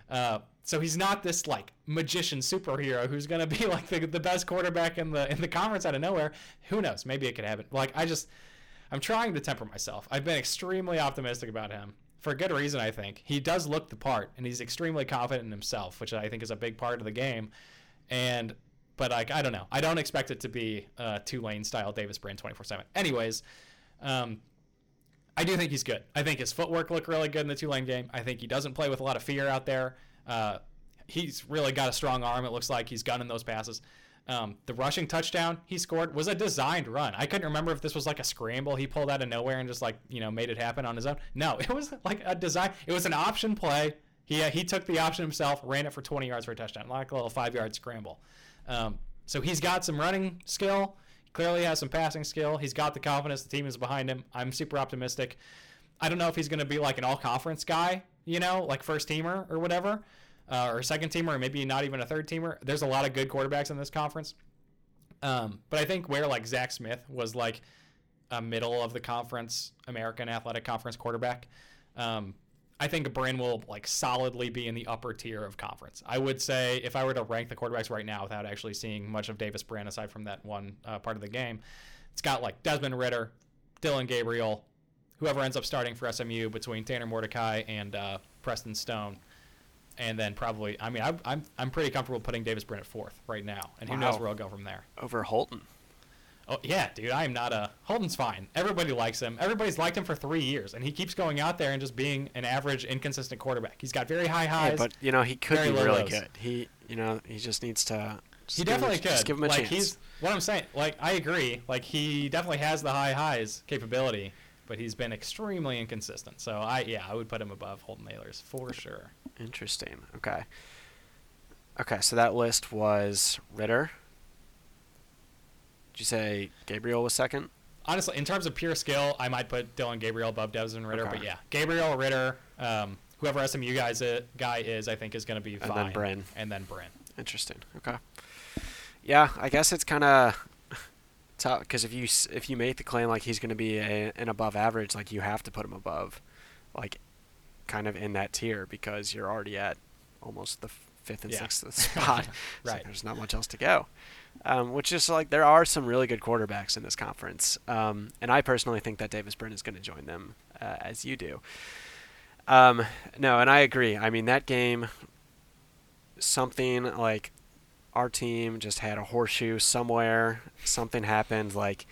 Uh, so he's not this like magician superhero who's gonna be [laughs] like the, the best quarterback in the in the conference out of nowhere. Who knows? Maybe it could happen. Like I just, I'm trying to temper myself. I've been extremely optimistic about him for a good reason. I think he does look the part, and he's extremely confident in himself, which I think is a big part of the game. And but like I don't know, I don't expect it to be uh, Tulane style Davis Brin 24/7. Anyways, um, I do think he's good. I think his footwork looked really good in the Tulane game. I think he doesn't play with a lot of fear out there. Uh, he's really got a strong arm. It looks like he's gunning those passes. Um, the rushing touchdown he scored was a designed run. I couldn't remember if this was like a scramble he pulled out of nowhere and just like you know made it happen on his own. No, [laughs] it was like a design. It was an option play. He uh, he took the option himself, ran it for 20 yards for a touchdown, like a little five yard scramble. Um, so he's got some running skill. Clearly has some passing skill. He's got the confidence. The team is behind him. I'm super optimistic. I don't know if he's going to be like an all conference guy, you know, like first teamer or whatever, uh, or second teamer, or maybe not even a third teamer. There's a lot of good quarterbacks in this conference. Um, but I think where like Zach Smith was like a middle of the conference American Athletic Conference quarterback, um, I think Brin will like solidly be in the upper tier of conference. I would say if I were to rank the quarterbacks right now without actually seeing much of Davis Brin aside from that one uh, part of the game, it's got like Desmond Ridder, Dillon Gabriel, whoever ends up starting for SMU between Tanner Mordecai and uh, Preston Stone, and then probably I mean I, I'm I'm pretty comfortable putting Davis Brin at fourth right now, and who knows where I'll go from there. Over Holton. Oh yeah, dude, I am not a Holton's fine. Everybody likes him. Everybody's liked him for three years, and he keeps going out there and just being an average, inconsistent quarterback. He's got very high highs. Yeah, but you know he could be really lows. good. He, you know, he just needs to. Just he him definitely could. Just give him a like chance. he's what I'm saying. Like I agree. Like he definitely has the high highs capability, but he's been extremely inconsistent. So I yeah, I would put him above Holton Ahlers for sure. Interesting. Okay. Okay, so that list was Ridder. Did you say Gabriel was second? Honestly, in terms of pure skill, I might put Dillon Gabriel above Desmond Ridder. Okay. But yeah, Gabriel Ridder, um, whoever SMU guys i- guy is, I think is going to be And fine. then Brin. And then Brin. Interesting. Okay. Yeah, I guess it's kind of tough because if you if you make the claim like he's going to be a, an above average, like you have to put him above, like, kind of in that tier because you're already at almost the fifth and Yeah. sixth [laughs] [laughs] spot. Right. there's not much else to go. Um, which is like there are some really good quarterbacks in this conference, um, and I personally think that Davis Brin is going to join them uh, as you do. Um, no, and I agree. I mean that game, something like our team just had a horseshoe somewhere. Something happened like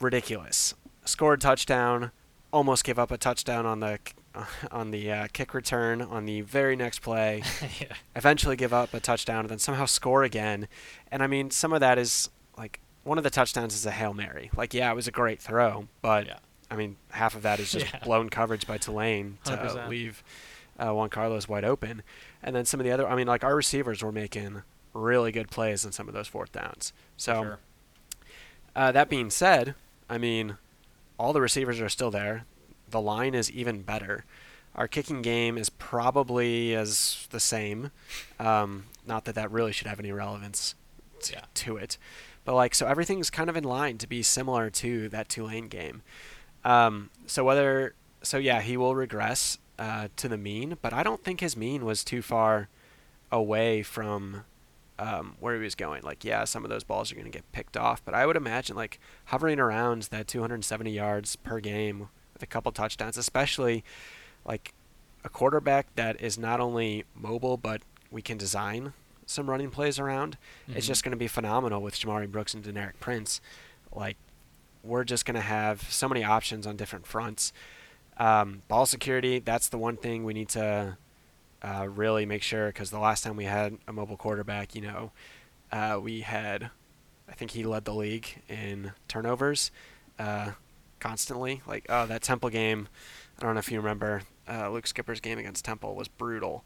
ridiculous. Scored touchdown, almost gave up a touchdown on the [laughs] on the uh, kick return on the very next play. [laughs] yeah. Eventually give up a touchdown and then somehow score again. And I mean, some of that is like one of the touchdowns is a hail mary. Like, yeah, it was a great throw, but Yeah. I mean, half of that is just [laughs] Yeah. blown coverage by Tulane to 100%. leave uh, Juan Carlos wide open. And then some of the other, I mean, like our receivers were making really good plays in some of those fourth downs. So Sure. uh, that being said, I mean, all the receivers are still there. The line is even better. Our kicking game is probably as the same. Um, not that that really should have any relevance to, Yeah. to it, but like so everything's kind of in line to be similar to that Tulane game. Um, so whether so yeah he will regress uh, to the mean, but I don't think his mean was too far away from um, where he was going. Like, yeah, some of those balls are going to get picked off, but I would imagine like hovering around that 270 yards per game with a couple touchdowns, especially like a quarterback that is not only mobile but we can design some running plays around. It's Mhm. just going to be phenomenal with Shamari Brooks and Deneric Prince. Like, we're just going to have so many options on different fronts. Um, ball security, that's the one thing we need to uh, really make sure because the last time we had a mobile quarterback, you know, uh, we had, I think he led the league in turnovers uh, constantly. Like, oh, that Temple game, I don't know if you remember, uh, Luke Skipper's game against Temple was brutal.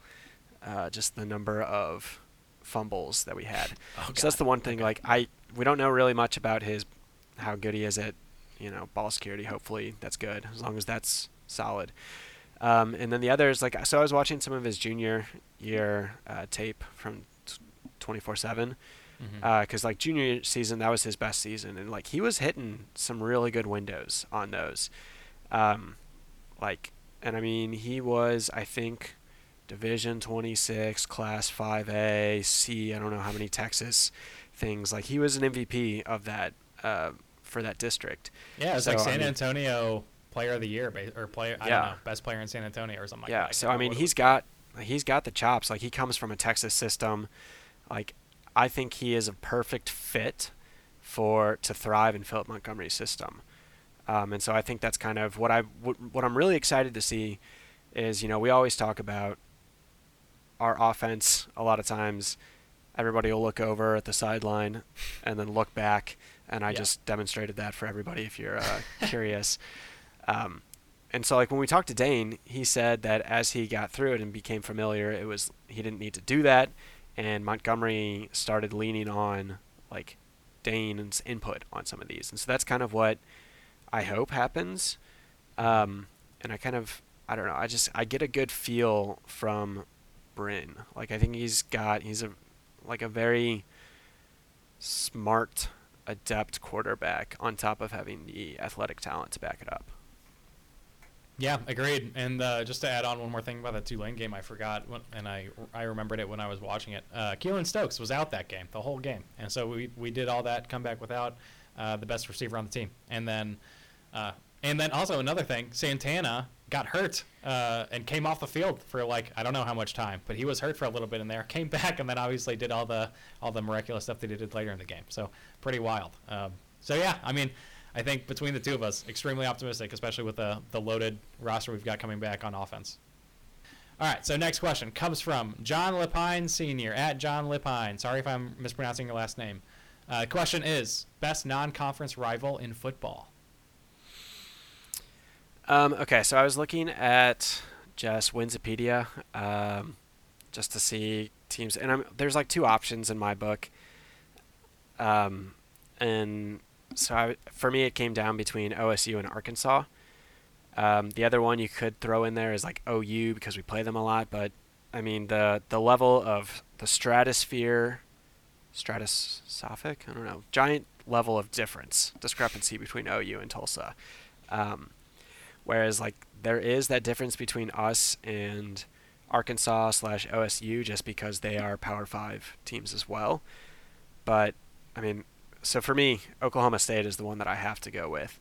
Uh, just the number of fumbles that we had. Oh, so that's the one thing. Like, I we don't know really much about his how good he is at you know ball security. Hopefully, that's good as long as that's solid. Um, and then the others, like so, I was watching some of his junior year uh, tape from twenty four seven Mhm. because like junior season that was his best season. And like he was hitting some really good windows on those. Um like and i mean he was i think division 26 class 5a c i don't know how many texas things. Like he was an mvp of that uh, for that district. Yeah, it's So, like I San mean- Antonio Player of the Year or player. I Yeah. don't know, best player in San Antonio or something like yeah that. Yeah. So i mean he's got he's got the chops like he comes from a texas system like i think he is a perfect fit for to thrive in philip montgomery's system um, and so i think that's kind of what i what, what i'm really excited to see is you know we always talk about our offense a lot of times everybody will look over at the sideline and then look back and i Yeah. just demonstrated that for everybody if you're uh, curious [laughs] um, and so like when we talked to Dane, he said that as he got through it and became familiar, it was he didn't need to do that, and Montgomery started leaning on like Dane's input on some of these, and so that's kind of what I hope happens. Um, and I kind of I don't know, I just I get a good feel from Brin. Like I think he's got he's a like a very smart, adept quarterback on top of having the athletic talent to back it up. Yeah, agreed. And uh, just to add on one more thing about that Tulane game, I forgot, when, and I I remembered it when I was watching it. Uh, Keylon Stokes was out that game, the whole game, and so we we did all that comeback without uh, the best receiver on the team, and then uh, and then also another thing, Santana got hurt uh, and came off the field for like I don't know how much time, but he was hurt for a little bit in there. [laughs] Came back and then obviously did all the all the miraculous stuff that he did later in the game. So pretty wild. Um, so yeah, I mean. I think between the two of us, extremely optimistic, especially with the, the loaded roster we've got coming back on offense. All right, so next question comes from John Lipine Sr. at John Lipine. Sorry if I'm mispronouncing your last name. Uh, question is best non conference rival in football? Um, okay, so I was looking at just Winsipedia um, just to see teams, and I'm, there's like two options in my book. Um, and so I, for me, it came down between OSU and Arkansas. Um, the other one you could throw in there is like OU because we play them a lot, but I mean the the level of the stratosphere, stratosophic, I don't know, giant level of difference discrepancy between OU and Tulsa. Um, whereas like there is that difference between us and Arkansas slash OSU just because they are Power Five teams as well. But I mean, so for me, Oklahoma State is the one that I have to go with.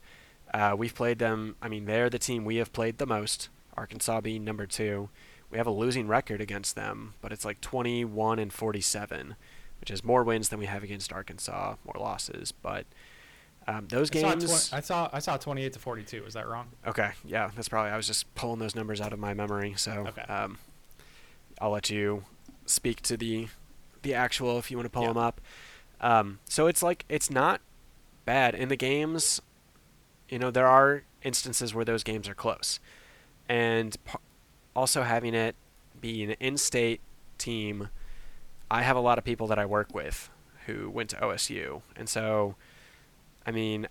Uh, we've played them. I mean, they're the team we have played the most. Arkansas being number two. We have a losing record against them, but it's like 21 and 47, which is more wins than we have against Arkansas, more losses. But um, those I games. Saw I saw I saw 28 to 42. Is that wrong? Okay, yeah, that's probably. I was just pulling those numbers out of my memory, so Okay. um, I'll let you speak to the the actual if you want to pull Yeah. them up. Um, so it's like it's not bad in the games. You know, there are instances where those games are close, and p- also having it be an in-state team. I have a lot of people that I work with who went to OSU, and so, I mean,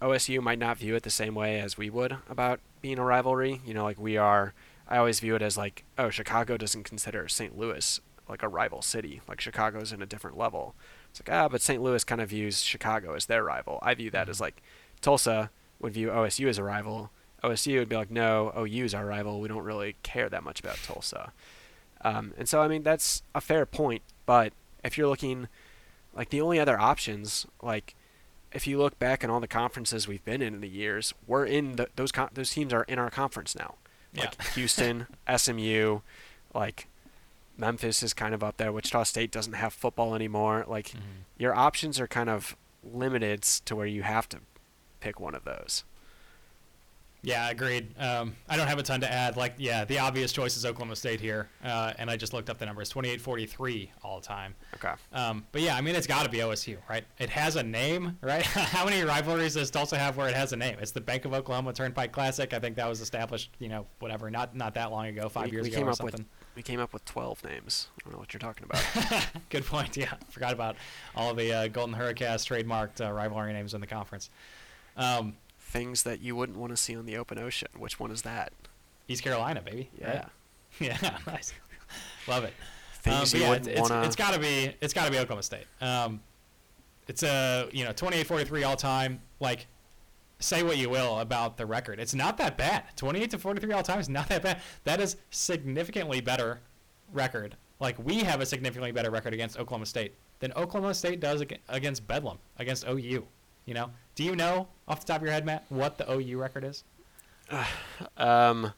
OSU might not view it the same way as we would about being a rivalry. You know, like we are. I always view it as like, oh, Chicago doesn't consider St. Louis like a rival city. Like Chicago's in a different level. It's like ah, but St. Louis kind of views Chicago as their rival. I view that as like Tulsa would view OSU as a rival. OSU would be like, no, OU is our rival. We don't really care that much about Tulsa. Um, and so I mean that's a fair point. But if you're looking, like the only other options, like if you look back on all the conferences we've been in in the years, we're in the, those con- those teams are in our conference now. Like Yeah. Houston, [laughs] SMU, like Memphis is kind of up there. Wichita State doesn't have football anymore. Like mm-hmm. your options are kind of limited to where you have to pick one of those. Yeah, agreed. Um, I don't have a ton to add. Like, yeah, the obvious choice is Oklahoma State here, uh, and I just looked up the numbers: 28-43 all time. Okay. Um, but yeah, I mean, it's got to be OSU, right? It has a name, right? [laughs] How many rivalries does Tulsa have where it has a name? It's the Bank of Oklahoma Turnpike Classic. I think that was established, you know, whatever, not not that long ago, five we, years we ago came or up something. with we came up with 12 names. I don't know what you're talking about. [laughs] Good point. Yeah, forgot about all the uh, Golden Hurricanes trademarked uh, rivalry names in the conference. Um, Things that you wouldn't want to see on the open ocean. Which one is that? East Carolina, baby. Yeah. right? [laughs] Yeah, [laughs] nice. Love it. Things Um, you yeah, wouldn't it's, it's- want it's got to be it's got to be Oklahoma State. Um, it's a you know 28-43 all time. Like, say what you will about the record, it's not that bad. 28 to 43 all time is not that bad. That is significantly better record. Like we have a significantly better record against Oklahoma State than Oklahoma State does against Bedlam, against OU. You know, do you know off the top of your head, Matt, what the OU record is? [sighs] Um,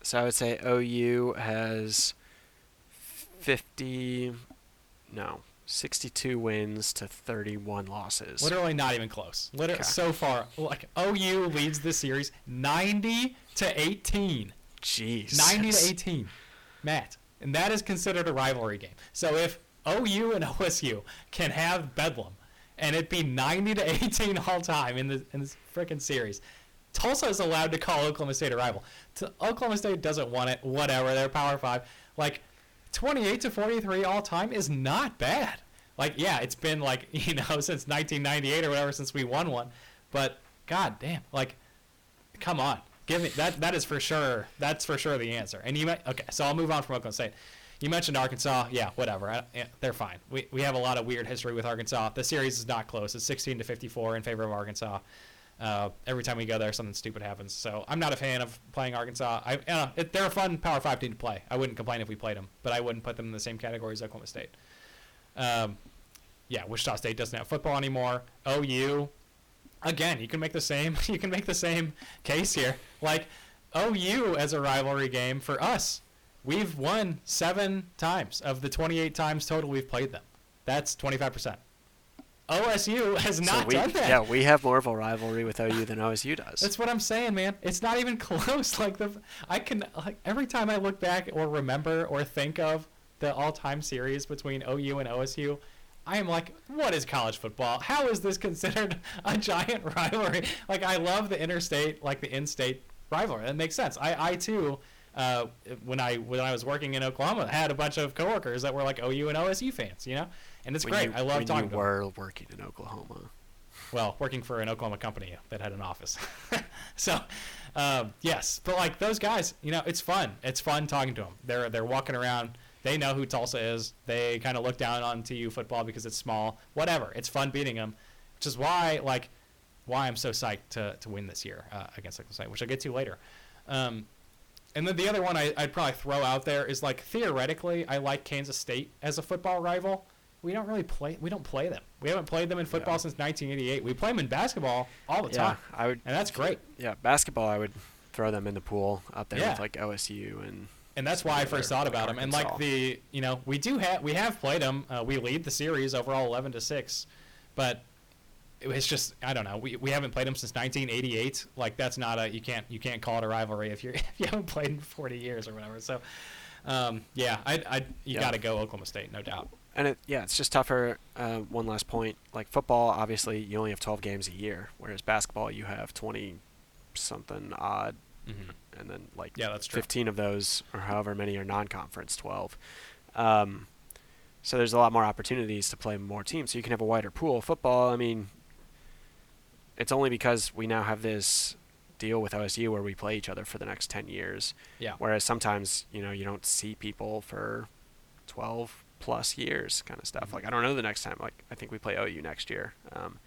so I would say OU has 50, no, 62 wins to 31 losses. Literally not even close. Literally Okay. so far, like OU leads the series 90 to 18. Jeez. 90 to 18. Matt, and that is considered a rivalry game. So if OU and OSU can have Bedlam and it'd be 90 to 18 all time in the in this freaking series, Tulsa is allowed to call Oklahoma State a rival. T- Oklahoma State doesn't want it. Whatever. They're Power Five. Like 28 to 43 all time is not bad. Like yeah, it's been like [laughs] you know since 1998 or whatever since we won one, but god damn, like come on, give me that. That is for sure. That's for sure the answer. And you might okay. So I'll move on from Oklahoma State. You mentioned Arkansas. Yeah, whatever. I, yeah, they're fine. We, we have a lot of weird history with Arkansas. The series is not close. It's 16 to 54 in favor of Arkansas. Uh, every time we go there, something stupid happens. So I'm not a fan of playing Arkansas. I, it, they're a fun Power Five team to play. I wouldn't complain if we played them, but I wouldn't put them in the same category as Oklahoma State. Um, yeah, Wichita State doesn't have football anymore. OU, again, you can make the same. [laughs] You can make the same case here. Like OU as a rivalry game for us, we've won seven times of the 28 times total we've played them. That's 25 percent. OSU [laughs] has So not we, done that. Yeah, we have more of a rivalry with OU than OSU does. That's what I'm saying, man. It's not even [laughs] close. Like the, I can like every time I look back or remember or think of the all-time series between OU and OSU, I am like, what is college football? How is this [laughs] considered a giant rivalry? Like I love the interstate, like the in-state rivalry. That makes sense. I, I too, uh, when I when I was working in Oklahoma, I had a bunch of coworkers that were like OU and OSU fans. You know, and it's when great. You, I love when talking you to them. were working in Oklahoma. Well, working for an Oklahoma company that had an office. [laughs] so, um, yes, but like those guys, you know, it's fun. It's fun talking to them. They're they're walking around. They know who Tulsa is. They kind of look down on TU football because it's small. Whatever. It's fun beating them, which is why like why I'm so psyched to, to win this year uh, against Oklahoma State, which I'll get to later. Um, and then the other one I, I'd probably throw out there is like theoretically, I like Kansas State as a football rival. We don't really play. We don't play them. We haven't played them in football Yeah. since 1988. We play them in basketball all the Yeah, time, I would. and that's great. Yeah, basketball. I would throw them in the pool up there Yeah. with like OSU and. And that's why I first thought about them. And like the, you know, we do have we have played them. Uh, we lead the series overall 11 to six, but it's just I don't know. We, we haven't played them since 1988. Like that's not a you can't you can't call it a rivalry if you [laughs] if you haven't played in 40 years or whatever. So, um, yeah, I I you Yeah. got to go Oklahoma State, no doubt. And it, yeah, it's just tougher. Uh, one last point: like football, obviously you only have 12 games a year, whereas basketball you have 20 something odd, Mm-hmm. and then like Yeah, that's true. 15 of those, or however many are non-conference, 12. Um, so there's a lot more opportunities to play more teams. So you can have a wider pool. Football, I mean, it's only because we now have this deal with OSU where we play each other for the next 10 years. Yeah. Whereas sometimes, you know, you don't see people for 12 plus years kind of stuff. Mhm. Like, I don't know the next time. Like, I think we play OU next year. Um,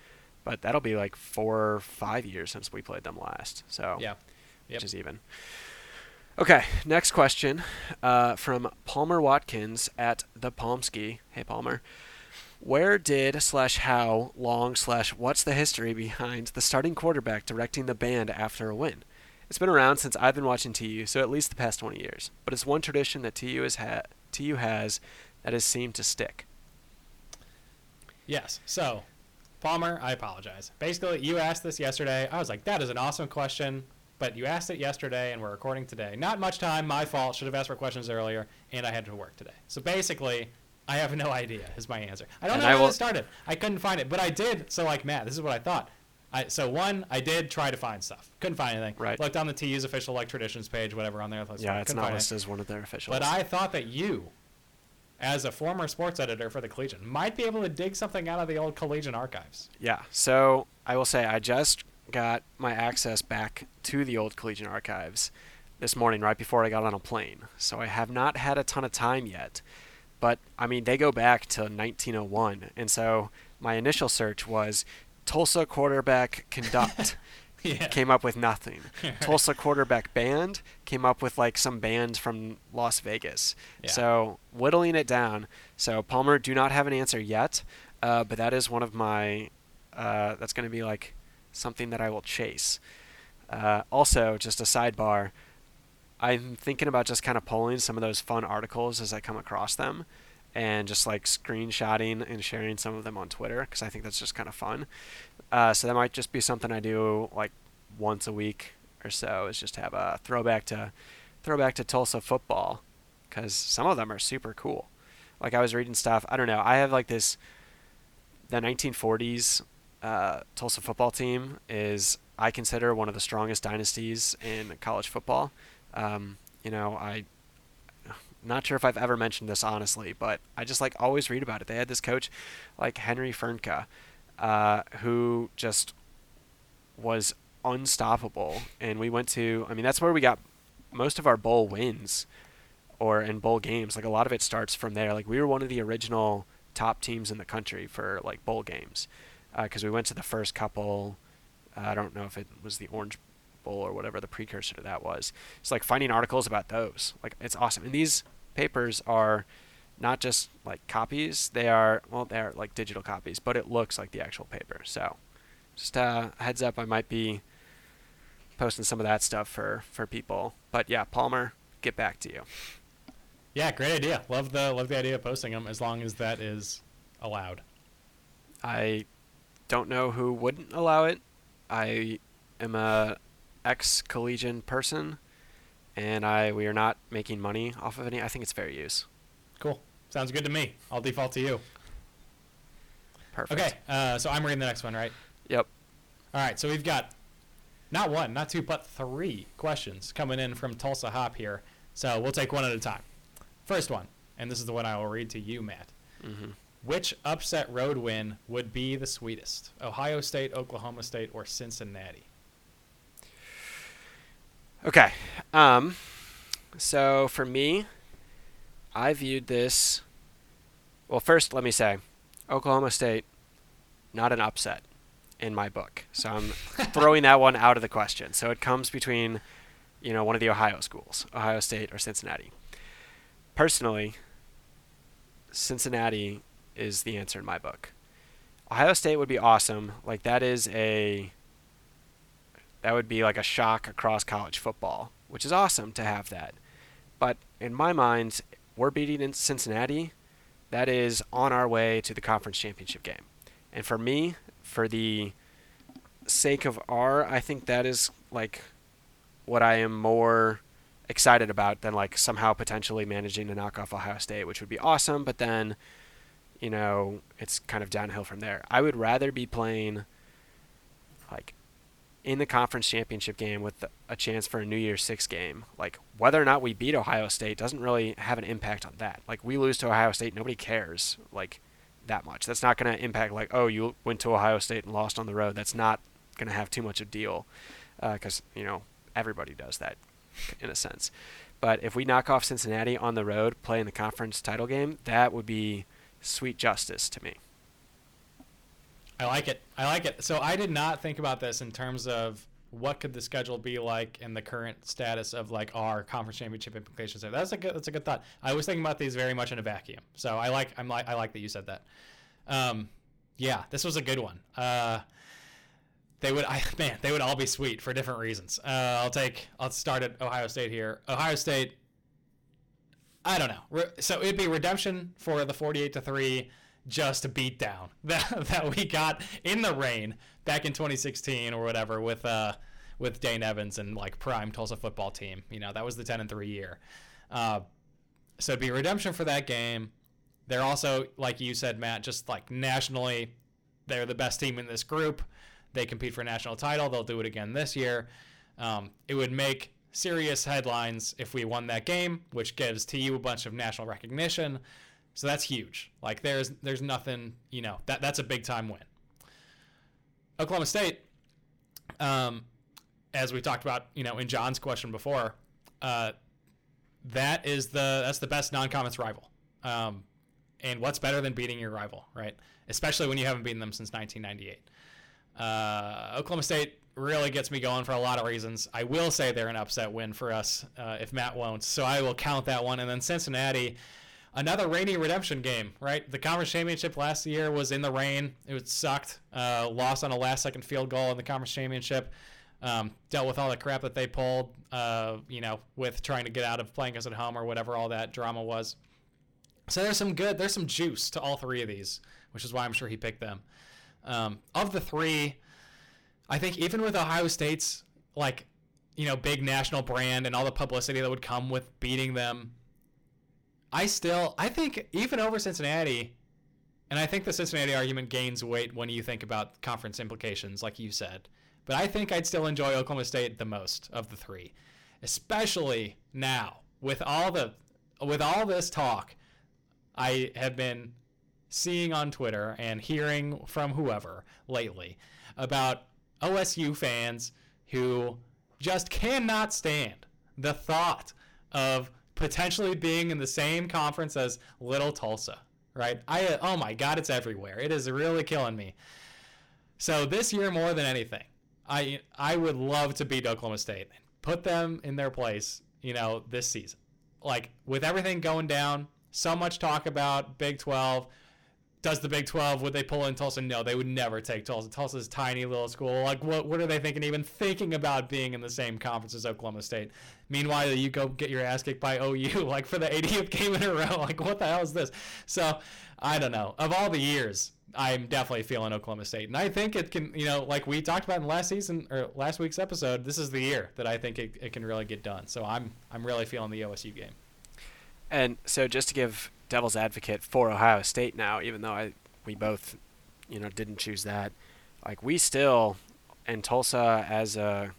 but that'll be like four or five years since we played them last. So, Yeah. Yep. which is even. Okay, next question uh, from Palmer Watkins at the Palmski. Hey, Palmer. Where did slash how long slash what's the history behind the starting quarterback directing the band after a win? It's been around since I've been watching TU, so at least the past 20 years. But it's one tradition that TU has had, TU has that has seemed to stick. Yes. So, Palmer, I apologize. Basically, you asked this yesterday. I was like, that is an awesome question, but you asked it yesterday and we're recording today. Not much time, my fault. Should have asked for questions earlier, and I had to work today. So basically, I have no idea is my answer. I don't And know I how will- this started. I couldn't find it, but I did. So like Matt, this is what I thought. I, so one, I did try to find stuff. Couldn't find anything. Right. Looked on the TU's official like traditions page, whatever on there. Yeah, it's couldn't listed as one of their officials. but I thought that you, as a former sports editor for the Collegian, might be able to dig something out of the old Collegian archives. Yeah. So I will say I just got my access back to the old Collegian archives this morning right before I got on a plane. So I have not had a ton of time yet. But I mean, they go back to 1901, and so my initial search was Tulsa quarterback conduct. [laughs] Yeah. came up with nothing. [laughs] Tulsa quarterback band came up with like some band from Las Vegas. Yeah. So whittling it down. So Palmer, do not have an answer yet, uh, but that is one of my. Uh, that's going to be like something that I will chase. Uh, also, just a sidebar. I'm thinking about just kind of pulling some of those fun articles as I come across them, and just like screenshotting and sharing some of them on Twitter because I think that's just kind of fun. Uh, so that might just be something I do like once a week or so. Is just have a throwback to throwback to Tulsa football because some of them are super cool. Like I was reading stuff. I don't know. I have like this. The 1940s uh, Tulsa football team is I consider one of the strongest dynasties in college football. Um, you know, I not sure if I've ever mentioned this honestly, but I just like always read about it. They had this coach like Henry Frnka, uh, who just was unstoppable, and we went to. I mean, that's where we got most of our bowl wins, or in bowl games. Like a lot of it starts from there. Like we were one of the original top teams in the country for like bowl games, because we went to the first couple. Uh, I don't know if it was the Orange Bowl or whatever the precursor to that was. It's like finding articles about those. Like it's awesome. And these papers are not just like copies; they are well, they are like digital copies, but it looks like the actual paper. So, just uh, heads up, I might be posting some of that stuff for for people. But yeah, Palmer, get back to you. Yeah, great idea. Love the love the idea of posting them as long as that is allowed. I don't know who wouldn't allow it. I am a ex collegian person, and I we are not making money off of any. I think it's fair use. Cool. Sounds good to me. I'll default to you. Perfect. Okay. Uh, so I'm reading the next one, right? Yep. All right. So we've got not one, not two, but three questions coming in from Tulsa Hop here. So we'll take one at a time. First one, and this is the one I will read to you, Matt. hmm Which upset road win would be the sweetest? Ohio State, Oklahoma State, or Cincinnati? Okay. Um, so for me, I viewed this. Well, first, let me say, Oklahoma State, not an upset in my book. So I'm [laughs] throwing that one out of the question. So it comes between, you know, one of the Ohio schools, Ohio State or Cincinnati. Personally, Cincinnati is the answer in my book. Ohio State would be awesome. Like that is a that would be like a shock across college football, which is awesome to have that. But in my mind, we're beating in Cincinnati. That is on our way to the conference championship game. And for me, for the sake of R, I think that is like what I am more excited about than like somehow potentially managing to knock off Ohio State, which would be awesome, but then you know, it's kind of downhill from there. I would rather be playing like in the conference championship game with a chance for a New Year's Six game. Like whether or not we beat Ohio State doesn't really have an impact on that. Like we lose to Ohio State, nobody cares like that much. That's not going to impact like oh you went to Ohio State and lost on the road. That's not going to have too much of a deal because uh, you know everybody does that in a sense. But if we knock off Cincinnati on the road, play in the conference title game, that would be sweet justice to me. I like it. I like it. So I did not think about this in terms of what could the schedule be like in the current status of like our conference championship implications. That's a good that's a good thought. I was thinking about these very much in a vacuum. So I like I'm like I like that you said that. Um yeah, this was a good one. Uh they would I [laughs] man, they would all be sweet for different reasons. Uh I'll take I'll start at Ohio State here. Ohio State I don't know. So it'd be redemption for the 48 to 3 just a beat down [laughs] that, that we got in the rain back in 2016 or whatever with uh with Dane Evans and like prime Tulsa football team. You know, that was the 10 and 3 year. Uh, so it'd be redemption for that game. They're also, like you said, Matt, just like nationally, they're the best team in this group. They compete for a national title. They'll do it again this year. Um, it would make serious headlines if we won that game, which gives TU a bunch of national recognition. So that's huge. Like there's there's nothing, you know, that that's a big time win. Oklahoma State, um, as we talked about, you know, in John's question before, uh, that is the that's the best non-conference rival. Um, and what's better than beating your rival, right? Especially when you haven't beaten them since 1998. Uh, Oklahoma State really gets me going for a lot of reasons. I will say they're an upset win for us uh, if Matt won't, so I will count that one. And then Cincinnati, another rainy redemption game, right? The conference championship last year was in the rain. It was sucked. Uh, lost on a last-second field goal in the conference championship. Um, dealt with all the crap that they pulled, uh, you know, with trying to get out of playing us at home or whatever all that drama was. So there's some good, there's some juice to all three of these, which is why I'm sure he picked them. Um, of the three, I think even with Ohio State's like, you know, big national brand and all the publicity that would come with beating them, I still I think even over Cincinnati, and I think the Cincinnati argument gains weight when you think about conference implications, like you said. But I think I'd still enjoy Oklahoma State the most of the three, especially now with all the with all this talk I have been seeing on Twitter and hearing from whoever lately about OSU fans who just cannot stand the thought of potentially being in the same conference as Little Tulsa, right? I uh, oh my god, it's everywhere. It is really killing me. So this year more than anything, I I would love to beat Oklahoma State, and put them in their place. You know, this season, like with everything going down, so much talk about Big Twelve. Does the Big 12 would they pull in Tulsa? No, they would never take Tulsa. Tulsa's tiny little school. Like what what are they thinking even thinking about being in the same conference as Oklahoma State? Meanwhile, you go get your ass kicked by OU [laughs] like for the 80th game in a row. Like what the hell is this? So, I don't know. Of all the years, I'm definitely feeling Oklahoma State. And I think it can, you know, like we talked about in last season or last week's episode, this is the year that I think it, it can really get done. So, I'm I'm really feeling the OSU game. And so just to give devil's advocate for Ohio State now, even though I we both, you know, didn't choose that. Like we still, and Tulsa as a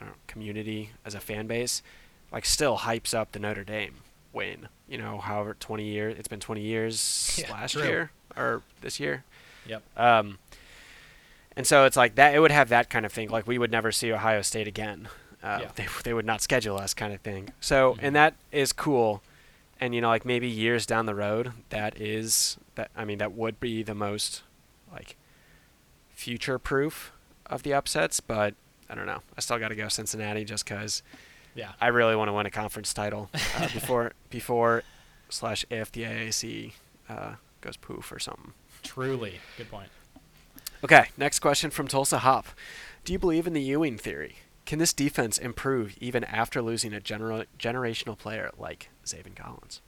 know, community, as a fan base, like still hypes up the Notre Dame win. You know, however, 20 years it's been 20 years [laughs] Yeah, last true. year or this year. Yep. Um, and so it's like that. It would have that kind of thing. Like we would never see Ohio State again. Uh, Yeah. [laughs] They they would not schedule us, kind of thing. So Mhm. and that is cool. And you know, like maybe years down the road, that is that. I mean, that would be the most like future proof of the upsets. But I don't know. I still got to go Cincinnati just because Yeah. I really want to win a conference title uh, [laughs] before before slash if the AAC uh, goes poof or something. Truly. Good point. Okay, next question from Tulsa Hop. Do you believe in the Ewing theory? Can this defense improve even after losing a gener- generational player like Zaven Collins?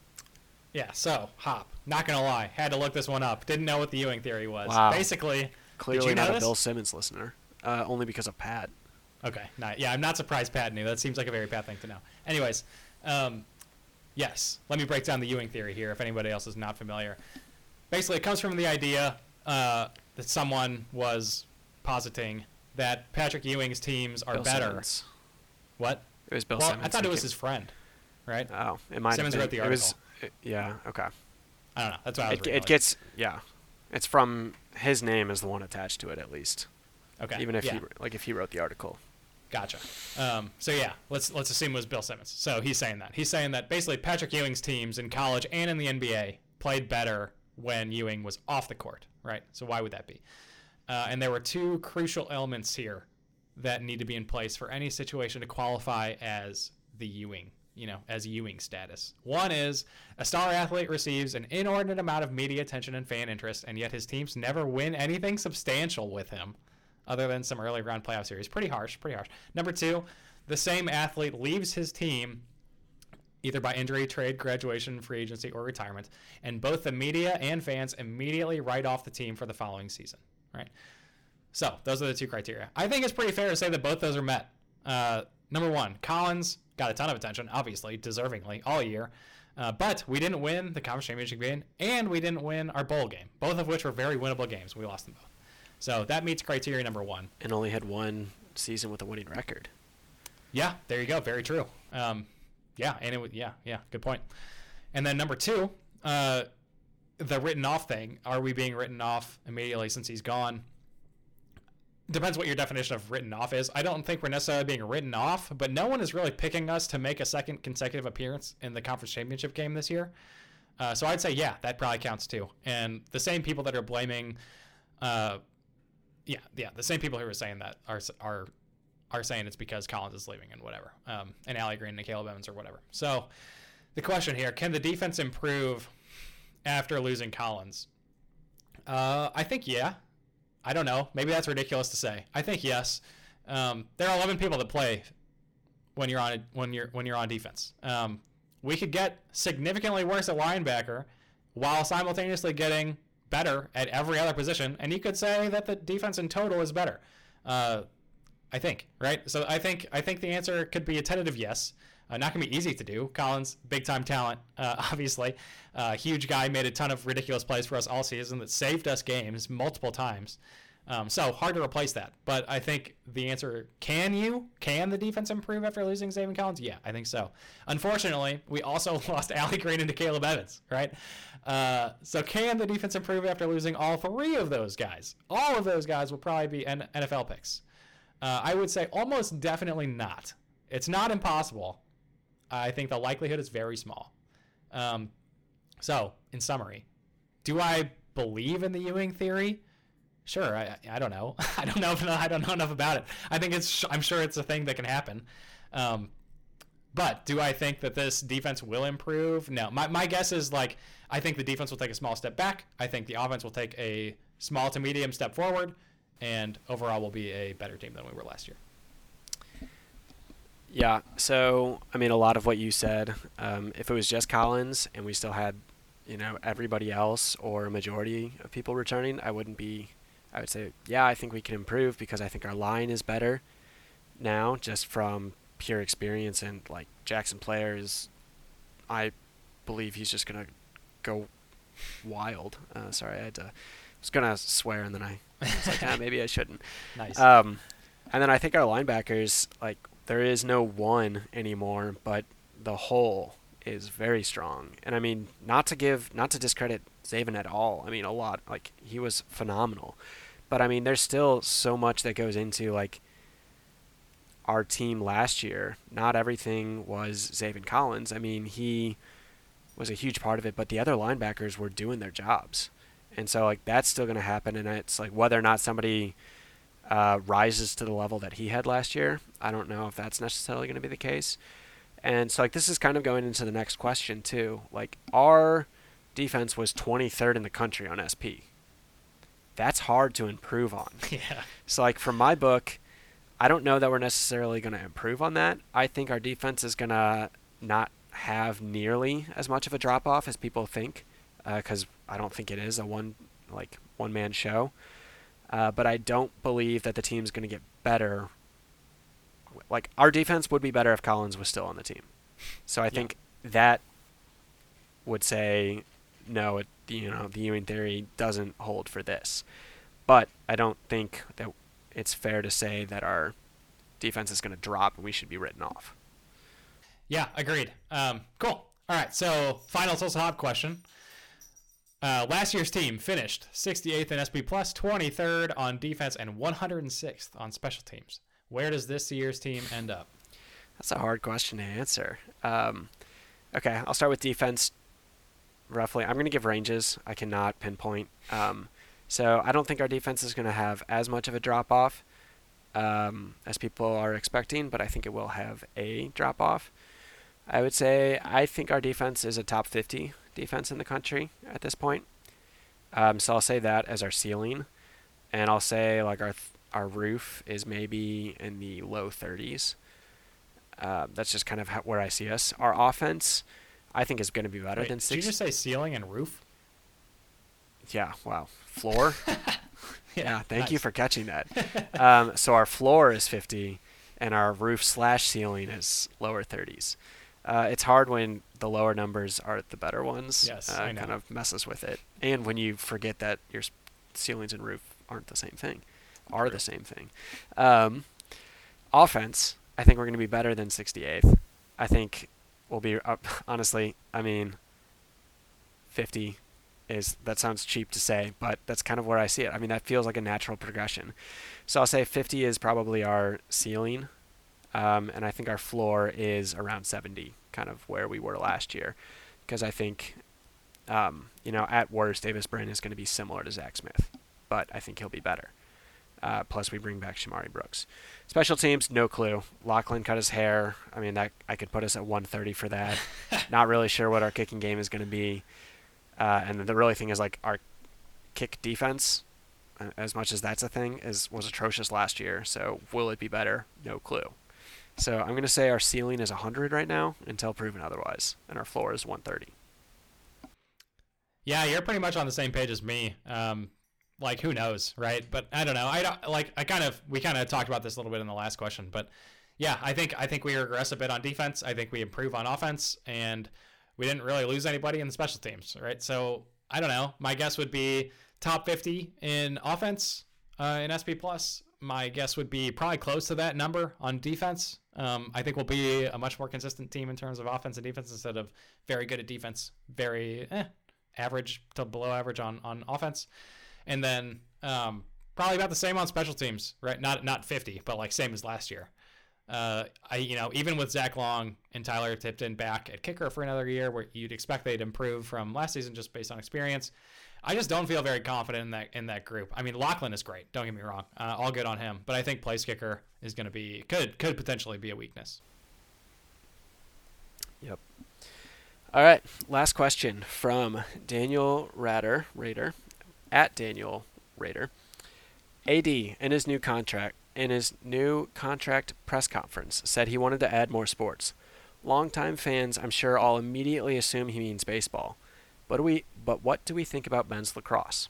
Yeah, so Hop. Not gonna lie, had to look this one up. Didn't know what the Ewing theory was. Wow. Basically, Clearly not a this? Bill Simmons listener, uh, only because of Pat. okay, not, yeah, I'm not surprised Pat knew. That seems like a very Pat thing to know. Anyways, um, yes, let me break down the Ewing theory here. If anybody else is not familiar, basically, it comes from the idea uh, that someone was positing that Patrick Ewing's teams are Bill better. Simmons. What? It was Bill well, Simmons. I thought it was his friend, right? Oh, it might Simmons have wrote the It was, it- yeah. Okay. I don't know. That's was It, it gets yeah. It's from his name is the one attached to it at least. okay. Even if yeah. he like if he wrote the article. Gotcha. Um, so yeah, let's let's assume it was Bill Simmons. So he's saying that he's saying that basically Patrick Ewing's teams in college and in the NBA played better when Ewing was off the court, right? So why would that be? Uh, and there were two crucial elements here that need to be in place for any situation to qualify as the Ewing, you know, as Ewing status. One is a star athlete receives an inordinate amount of media attention and fan interest, and yet his teams never win anything substantial with him other than some early round playoff series. Pretty harsh, pretty harsh. Number two, the same athlete leaves his team either by injury, trade, graduation, free agency, or retirement, and both the media and fans immediately write off the team for the following season. Right. So those are the two criteria. I think it's pretty fair to say that both those are met. Uh, number one, Collins got a ton of attention, obviously, deservingly, all year. Uh, but we didn't win the conference championship game, and we didn't win our bowl game, both of which were very winnable games. We lost them both. So that meets criteria number one. And only had one season with a winning record. Yeah, there you go. Very true. Um, yeah, and it would. Yeah, yeah. Good point. And then number two, uh, the written off thing. Are we being written off immediately since he's gone? Depends what your definition of written off is. I don't think we're necessarily being written off, but no one is really picking us to make a second consecutive appearance in the conference championship game this year. Uh, so I'd say yeah, that probably counts too. And the same people that are blaming, uh, yeah, yeah, the same people who are saying that are are are saying it's because Collins is leaving and whatever, um, and Allie Green and Caleb Evans or whatever. So the question here: Can the defense improve after losing Collins? Uh, I think yeah. I don't know. Maybe that's ridiculous to say. I think yes. Um, there are 11 people that play when you're on when you're when you're on defense. Um, we could get significantly worse at linebacker while simultaneously getting better at every other position, and you could say that the defense in total is better. Uh, I think, right? So I think I think the answer could be a tentative yes. Uh, not gonna be easy to do. Collins, big time talent, uh, [laughs] obviously, uh, huge guy, made a ton of ridiculous plays for us all season that saved us games multiple times. Um, so hard to replace that. But I think the answer: Can you? Can the defense improve after losing Zaven Collins? Yeah, I think so. Unfortunately, we also [laughs] lost Allie Green and Caleb Evans, right? Uh, so can the defense improve after losing all three of those guys? All of those guys will probably be N- NFL picks. Uh, I would say almost definitely not. It's not impossible. I think the likelihood is very small. Um, so, in summary, do I believe in the Ewing theory? Sure, I, I don't know. [laughs] I don't know. If, I don't know enough about it. I think it's. I'm sure it's a thing that can happen. Um, but do I think that this defense will improve? No. My, my guess is like I think the defense will take a small step back. I think the offense will take a small to medium step forward, and overall will be a better team than we were last year. Yeah. So I mean, a lot of what you said. Um, if it was just Collins and we still had, you know, everybody else or a majority of people returning, I wouldn't be. I would say, yeah, I think we can improve because I think our line is better now, just from pure experience and like Jaxon Player is, I believe he's just gonna go wild. Uh, sorry, I had to. I was gonna swear and then I was like, ah, [laughs] maybe I shouldn't. Nice. Um, and then I think our linebackers, like, there is no one anymore, but the whole is very strong. And I mean, not to give, not to discredit Zaven at all. I mean, a lot. Like, he was phenomenal. But I mean, there's still so much that goes into, like, our team last year. Not everything was Zaven Collins. I mean, he was a huge part of it, but the other linebackers were doing their jobs. And so, like, that's still going to happen. And it's like whether or not somebody uh, rises to the level that he had last year. I don't know if that's necessarily going to be the case. And so, like, this is kind of going into the next question, too. Like, our defense was 23rd in the country on SP. That's hard to improve on. [laughs] yeah. So, like, from my book, I don't know that we're necessarily going to improve on that. I think our defense is going to not have nearly as much of a drop off as people think, because uh, I don't think it is a one like one man show. Uh, but I don't believe that the team's going to get better. Like our defense would be better if Collins was still on the team. So I yeah. think that would say no. It, you know the Ewing theory doesn't hold for this. But I don't think that it's fair to say that our defense is going to drop and we should be written off. Yeah, agreed. Um, cool. All right, so final Tulsa Hop question. Uh, last year's team finished 68th in SP plus, 23rd on defense, and 106th on special teams. Where does this year's team end up? That's a hard question to answer. Um, okay, I'll start with defense. Roughly, I'm going to give ranges. I cannot pinpoint. Um, so I don't think our defense is going to have as much of a drop off um, as people are expecting, but I think it will have a drop off. I would say I think our defense is a top 50 defense in the country at this point. Um, so I'll say that as our ceiling, and I'll say like our th- our roof is maybe in the low 30s. Uh, that's just kind of how, where I see us. Our offense, I think, is going to be better Wait, than six. six. Did you just say ceiling and roof? Yeah. Wow. Floor. [laughs] yeah, yeah. Thank nice. you for catching that. [laughs] um, so our floor is 50, and our roof slash ceiling is lower 30s. Uh, it's hard when the lower numbers are the better ones. Yes, uh, I know. kind of messes with it, and when you forget that your ceilings and roof aren't the same thing, are True. the same thing. Um, offense, I think we're going to be better than 68th. I think we'll be up. [laughs] Honestly, I mean, 50 is that sounds cheap to say, but that's kind of where I see it. I mean, that feels like a natural progression. So I'll say 50 is probably our ceiling um, and I think our floor is around 70, kind of where we were last year. Because I think, um, you know, at worst, Davis Brin is going to be similar to Zach Smith, but I think he'll be better. Uh, plus, we bring back Shamari Brooks. Special teams, no clue. Lachlan cut his hair. I mean, that I could put us at 130 for that. [laughs] Not really sure what our kicking game is going to be. Uh, and the really thing is like our kick defense, uh, as much as that's a thing, is was atrocious last year. So will it be better? No clue. So I'm going to say our ceiling is 100 right now until proven otherwise, and our floor is 130. Yeah, you're pretty much on the same page as me. Um, like who knows, right? But I don't know. I don't like. I kind of we kind of talked about this a little bit in the last question, but yeah, I think I think we regress a bit on defense. I think we improve on offense, and we didn't really lose anybody in the special teams, right? So I don't know. My guess would be top 50 in offense uh, in SP plus. My guess would be probably close to that number on defense. Um, I think we'll be a much more consistent team in terms of offense and defense instead of very good at defense, very eh, average to below average on on offense, and then um, probably about the same on special teams, right? Not not 50, but like same as last year. Uh, I you know even with Zach Long and Tyler Tipton back at kicker for another year, where you'd expect they'd improve from last season just based on experience. I just don't feel very confident in that in that group. I mean, Lachlan is great. Don't get me wrong. Uh, all good on him, but I think place kicker is going to be could could potentially be a weakness. Yep. All right. Last question from Daniel Rader, Raider, at Daniel Raider. AD in his new contract in his new contract press conference said he wanted to add more sports. Longtime fans, I'm sure, all immediately assume he means baseball. But do we? But what do we think about men's lacrosse?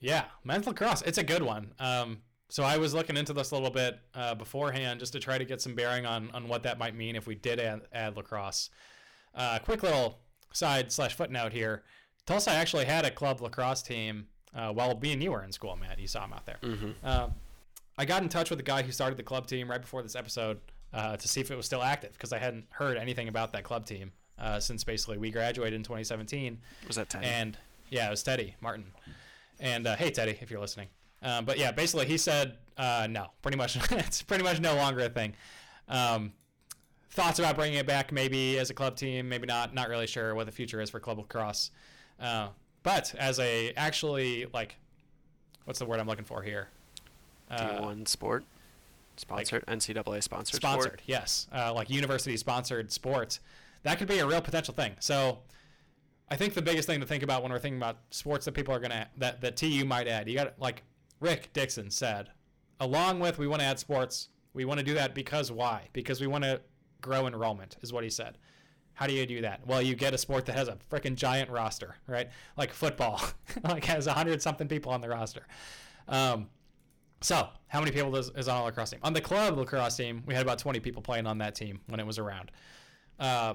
Yeah, men's lacrosse. It's a good one. Um, so I was looking into this a little bit uh, beforehand just to try to get some bearing on on what that might mean if we did add, add lacrosse. Uh, quick little side slash footnote here. Tulsa actually had a club lacrosse team uh, while me and you were in school, Matt. You saw him out there. Uh, I got in touch with the guy who started the club team right before this episode uh, to see if it was still active because I hadn't heard anything about that club team uh, since basically we graduated in 2017. Was that Teddy? And yeah, it was Teddy Martin. And uh, hey, Teddy, if you're listening. Um, but yeah, basically he said uh, no. Pretty much, [laughs] it's pretty much no longer a thing. Um, thoughts about bringing it back, maybe as a club team, maybe not. Not really sure what the future is for club lacrosse. Uh, but as a actually like, what's the word I'm looking for here? Uh, D1 sport, sponsored NCAA sponsored. sponsored Sport. yes uh, like university sponsored sports that could be a real potential thing. So i think the biggest thing to think about when we're thinking about sports that people are to that that tu might add you got like Rick Dickson said along with we want to add sports we want to do that because why? Because we want to grow enrollment is what he said. How do you do that? Well you get a sport that has a freaking giant roster right? Like football [laughs] like has a 100 something people on the roster. Um, so, how many people is, is on a lacrosse team? On the club lacrosse team, we had about 20 people playing on that team when it was around. Uh,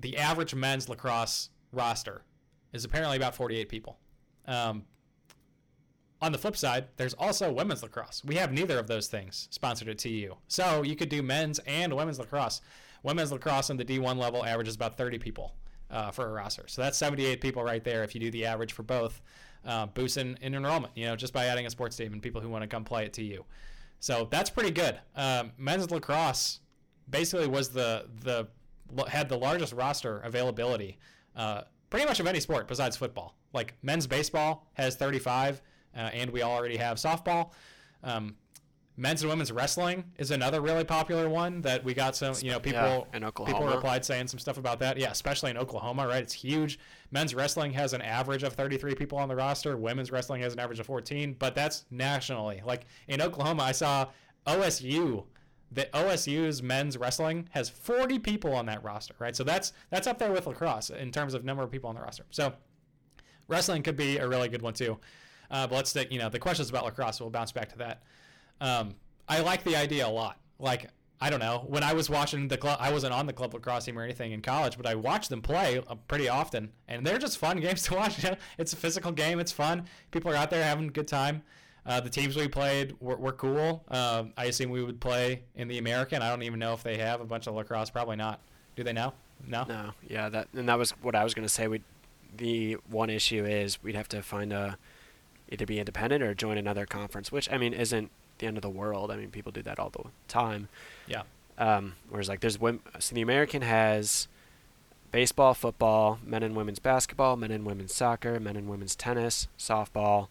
the average men's lacrosse roster is apparently about 48 people. Um, on the flip side, there's also women's lacrosse. We have neither of those things sponsored at TU. So, you could do men's and women's lacrosse. Women's lacrosse on the D1 level averages about 30 people uh, for a roster. So, that's 78 people right there if you do the average for both uh, boosting in enrollment, you know, just by adding a sports team and people who want to come play at TU. So that's pretty good. Um, men's lacrosse basically was the the had the largest roster availability, uh, pretty much of any sport besides football. Like men's baseball has 35, uh, and we already have softball. Um, men's and women's wrestling is another really popular one that we got some, you know, people Yeah, people replied saying some stuff about that. Yeah, especially in Oklahoma, right? It's huge. Men's wrestling has an average of 33 people on the roster. Women's wrestling has an average of 14, but that's nationally. Like in Oklahoma, I saw OSU. The OSU's men's wrestling has 40 people on that roster, right? So that's that's up there with lacrosse in terms of number of people on the roster. So wrestling could be a really good one too. Uh, but let's take, you know, the questions about lacrosse. We'll bounce back to that. Um, I like the idea a lot. Like, I don't know, when I was watching the club, I wasn't on the club lacrosse team or anything in college, but I watched them play uh, pretty often, and they're just fun [laughs] games to watch. it's a physical game. It's fun. People are out there having a good time. Uh, the teams we played were, were cool. Um, I assume we would play in the American. I don't even know if they have a bunch of lacrosse. Probably not. Do they now? No. No, yeah, that and that was what I was gonna say. We, the one issue is we'd have to find a, either be independent or join another conference, which I mean isn't the end of the world. I mean people do that all the time. Yeah. Um, whereas like there's women, so the American has baseball, football, men and women's basketball, men and women's soccer, men and women's tennis, softball,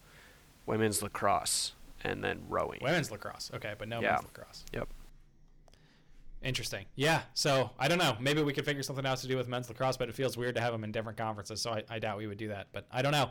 women's lacrosse, and then rowing. Women's lacrosse. Okay, but no Yeah. men's lacrosse. Yep. Interesting. Yeah. So I don't know. Maybe we could figure something out to do with men's lacrosse, but it feels weird to have them in different conferences. So I, I doubt we would do that. But I don't know.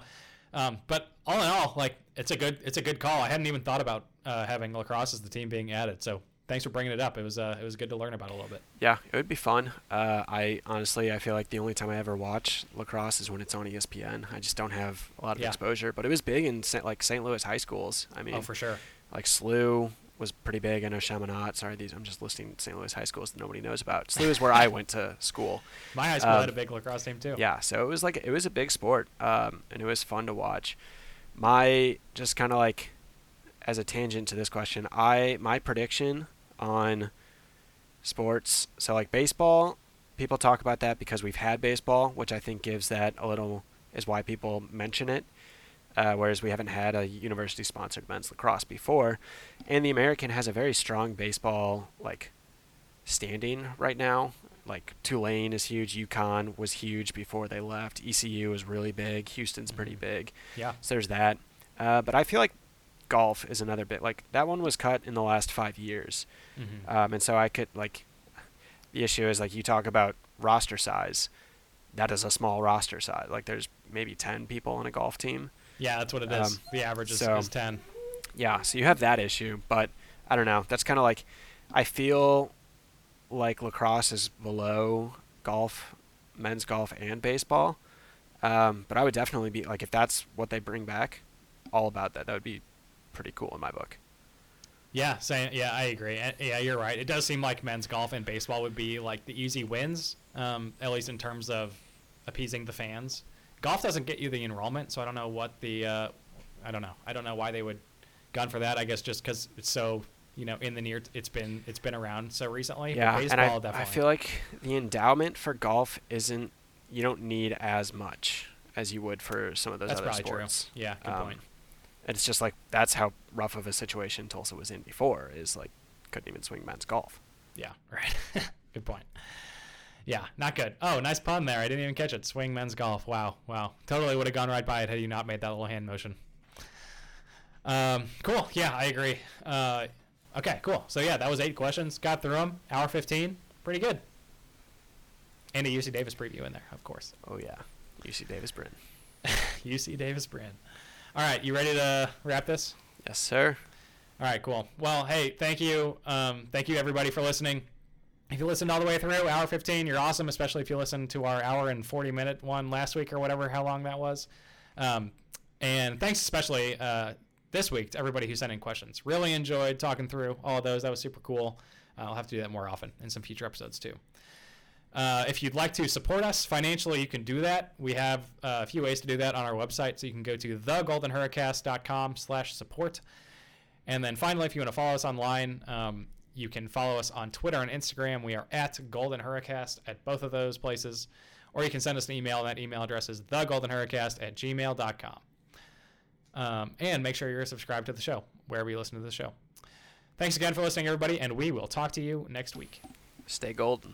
Um, but all in all, like it's a good it's a good call. I hadn't even thought about uh, having lacrosse as the team being added. So thanks for bringing it up. It was uh, it was good to learn about a little bit. Yeah, it would be fun. Uh, I honestly, I feel like the only time I ever watch lacrosse is when it's on ESPN. I just don't have a lot of Yeah. exposure, but it was big in St- like St. Louis high schools. I mean, oh, for sure. like SLU was pretty big. I know Chaminade. Sorry, these I'm just listing St. Louis high schools that nobody knows about. SLU is where I [laughs] went to school. My high school Um, had a big lacrosse team too. Yeah, so it was like it was a big sport, um, and it was fun to watch. My just kind of like as a tangent to this question, I my prediction on sports. So like baseball, people talk about that because we've had baseball, which I think gives that a little is why people mention it. uh, whereas we haven't had a university-sponsored men's lacrosse before. And the American has a very strong baseball like standing right now. Like Tulane is huge, UConn was huge before they left. ECU is really big. Houston's pretty Mhm. big. Yeah. So there's that. Uh, but I feel like golf is another bit like that one was cut in the last five years. Mhm. Um, and so I could like the issue is like you talk about roster size. That is a small roster size. Like there's maybe ten people on a golf team. yeah, that's what it is. um, the average is, so- is ten. Yeah, so you have that issue, but I don't know. That's kind of like I feel like lacrosse is below golf, men's golf and baseball. Um, but I would definitely be like if that's what they bring back, all about that. That would be pretty cool in my book. Yeah, saying yeah, I agree. Yeah, you're right. It does seem like men's golf and baseball would be like the easy wins, um, at least in terms of appeasing the fans. Golf doesn't get you the enrollment, so I don't know what the uh, I don't know. I don't know why they would gun for that. I guess just because it's so you know in the near it's been it's been around so recently. Yeah, baseball and I, definitely. I feel like the endowment for golf isn't you don't need as much as you would for some of those that's other probably sports. true. Yeah, good Um, point. And it's just like that's how rough of a situation Tulsa was in before. Is like couldn't even swing men's golf. Yeah, right. [laughs] good point. Yeah, not good. Oh, nice pun there. I didn't even catch it. Swing men's golf. Wow, wow. Totally would have gone right by it had you not made that little hand motion. Um, cool. Yeah, I agree. Uh, okay, cool. So yeah, that was eight questions. Got through them. Hour fifteen. Pretty good. And a UC Davis preview in there, of course. Oh yeah, UC Davis Brin. [laughs] UC Davis Brin. All right, you ready to wrap this? Yes, sir. All right, cool. Well, hey, thank you. Um, thank you everybody for listening. If you listened all the way through, hour 15, you're awesome, especially if you listened to our hour and 40 minute one last week or whatever, how long that was. Um, and thanks especially uh, this week to everybody who sent in questions. Really enjoyed talking through all of those. That was super cool. Uh, I'll have to do that more often in some future episodes too. Uh, if you'd like to support us financially, you can do that. We have uh, a few ways to do that on our website. So you can go to thegoldenhurricast.com slash support. And then finally, if you want to follow us online, um, you can follow us on Twitter and Instagram. We are at Golden Hurricast at both of those places. Or you can send us an email. That email address is thegoldenhurricast at gmail.com. Um, and make sure you're subscribed to the show, wherever you listen to the show. Thanks again for listening, everybody, and we will talk to you next week. Stay golden.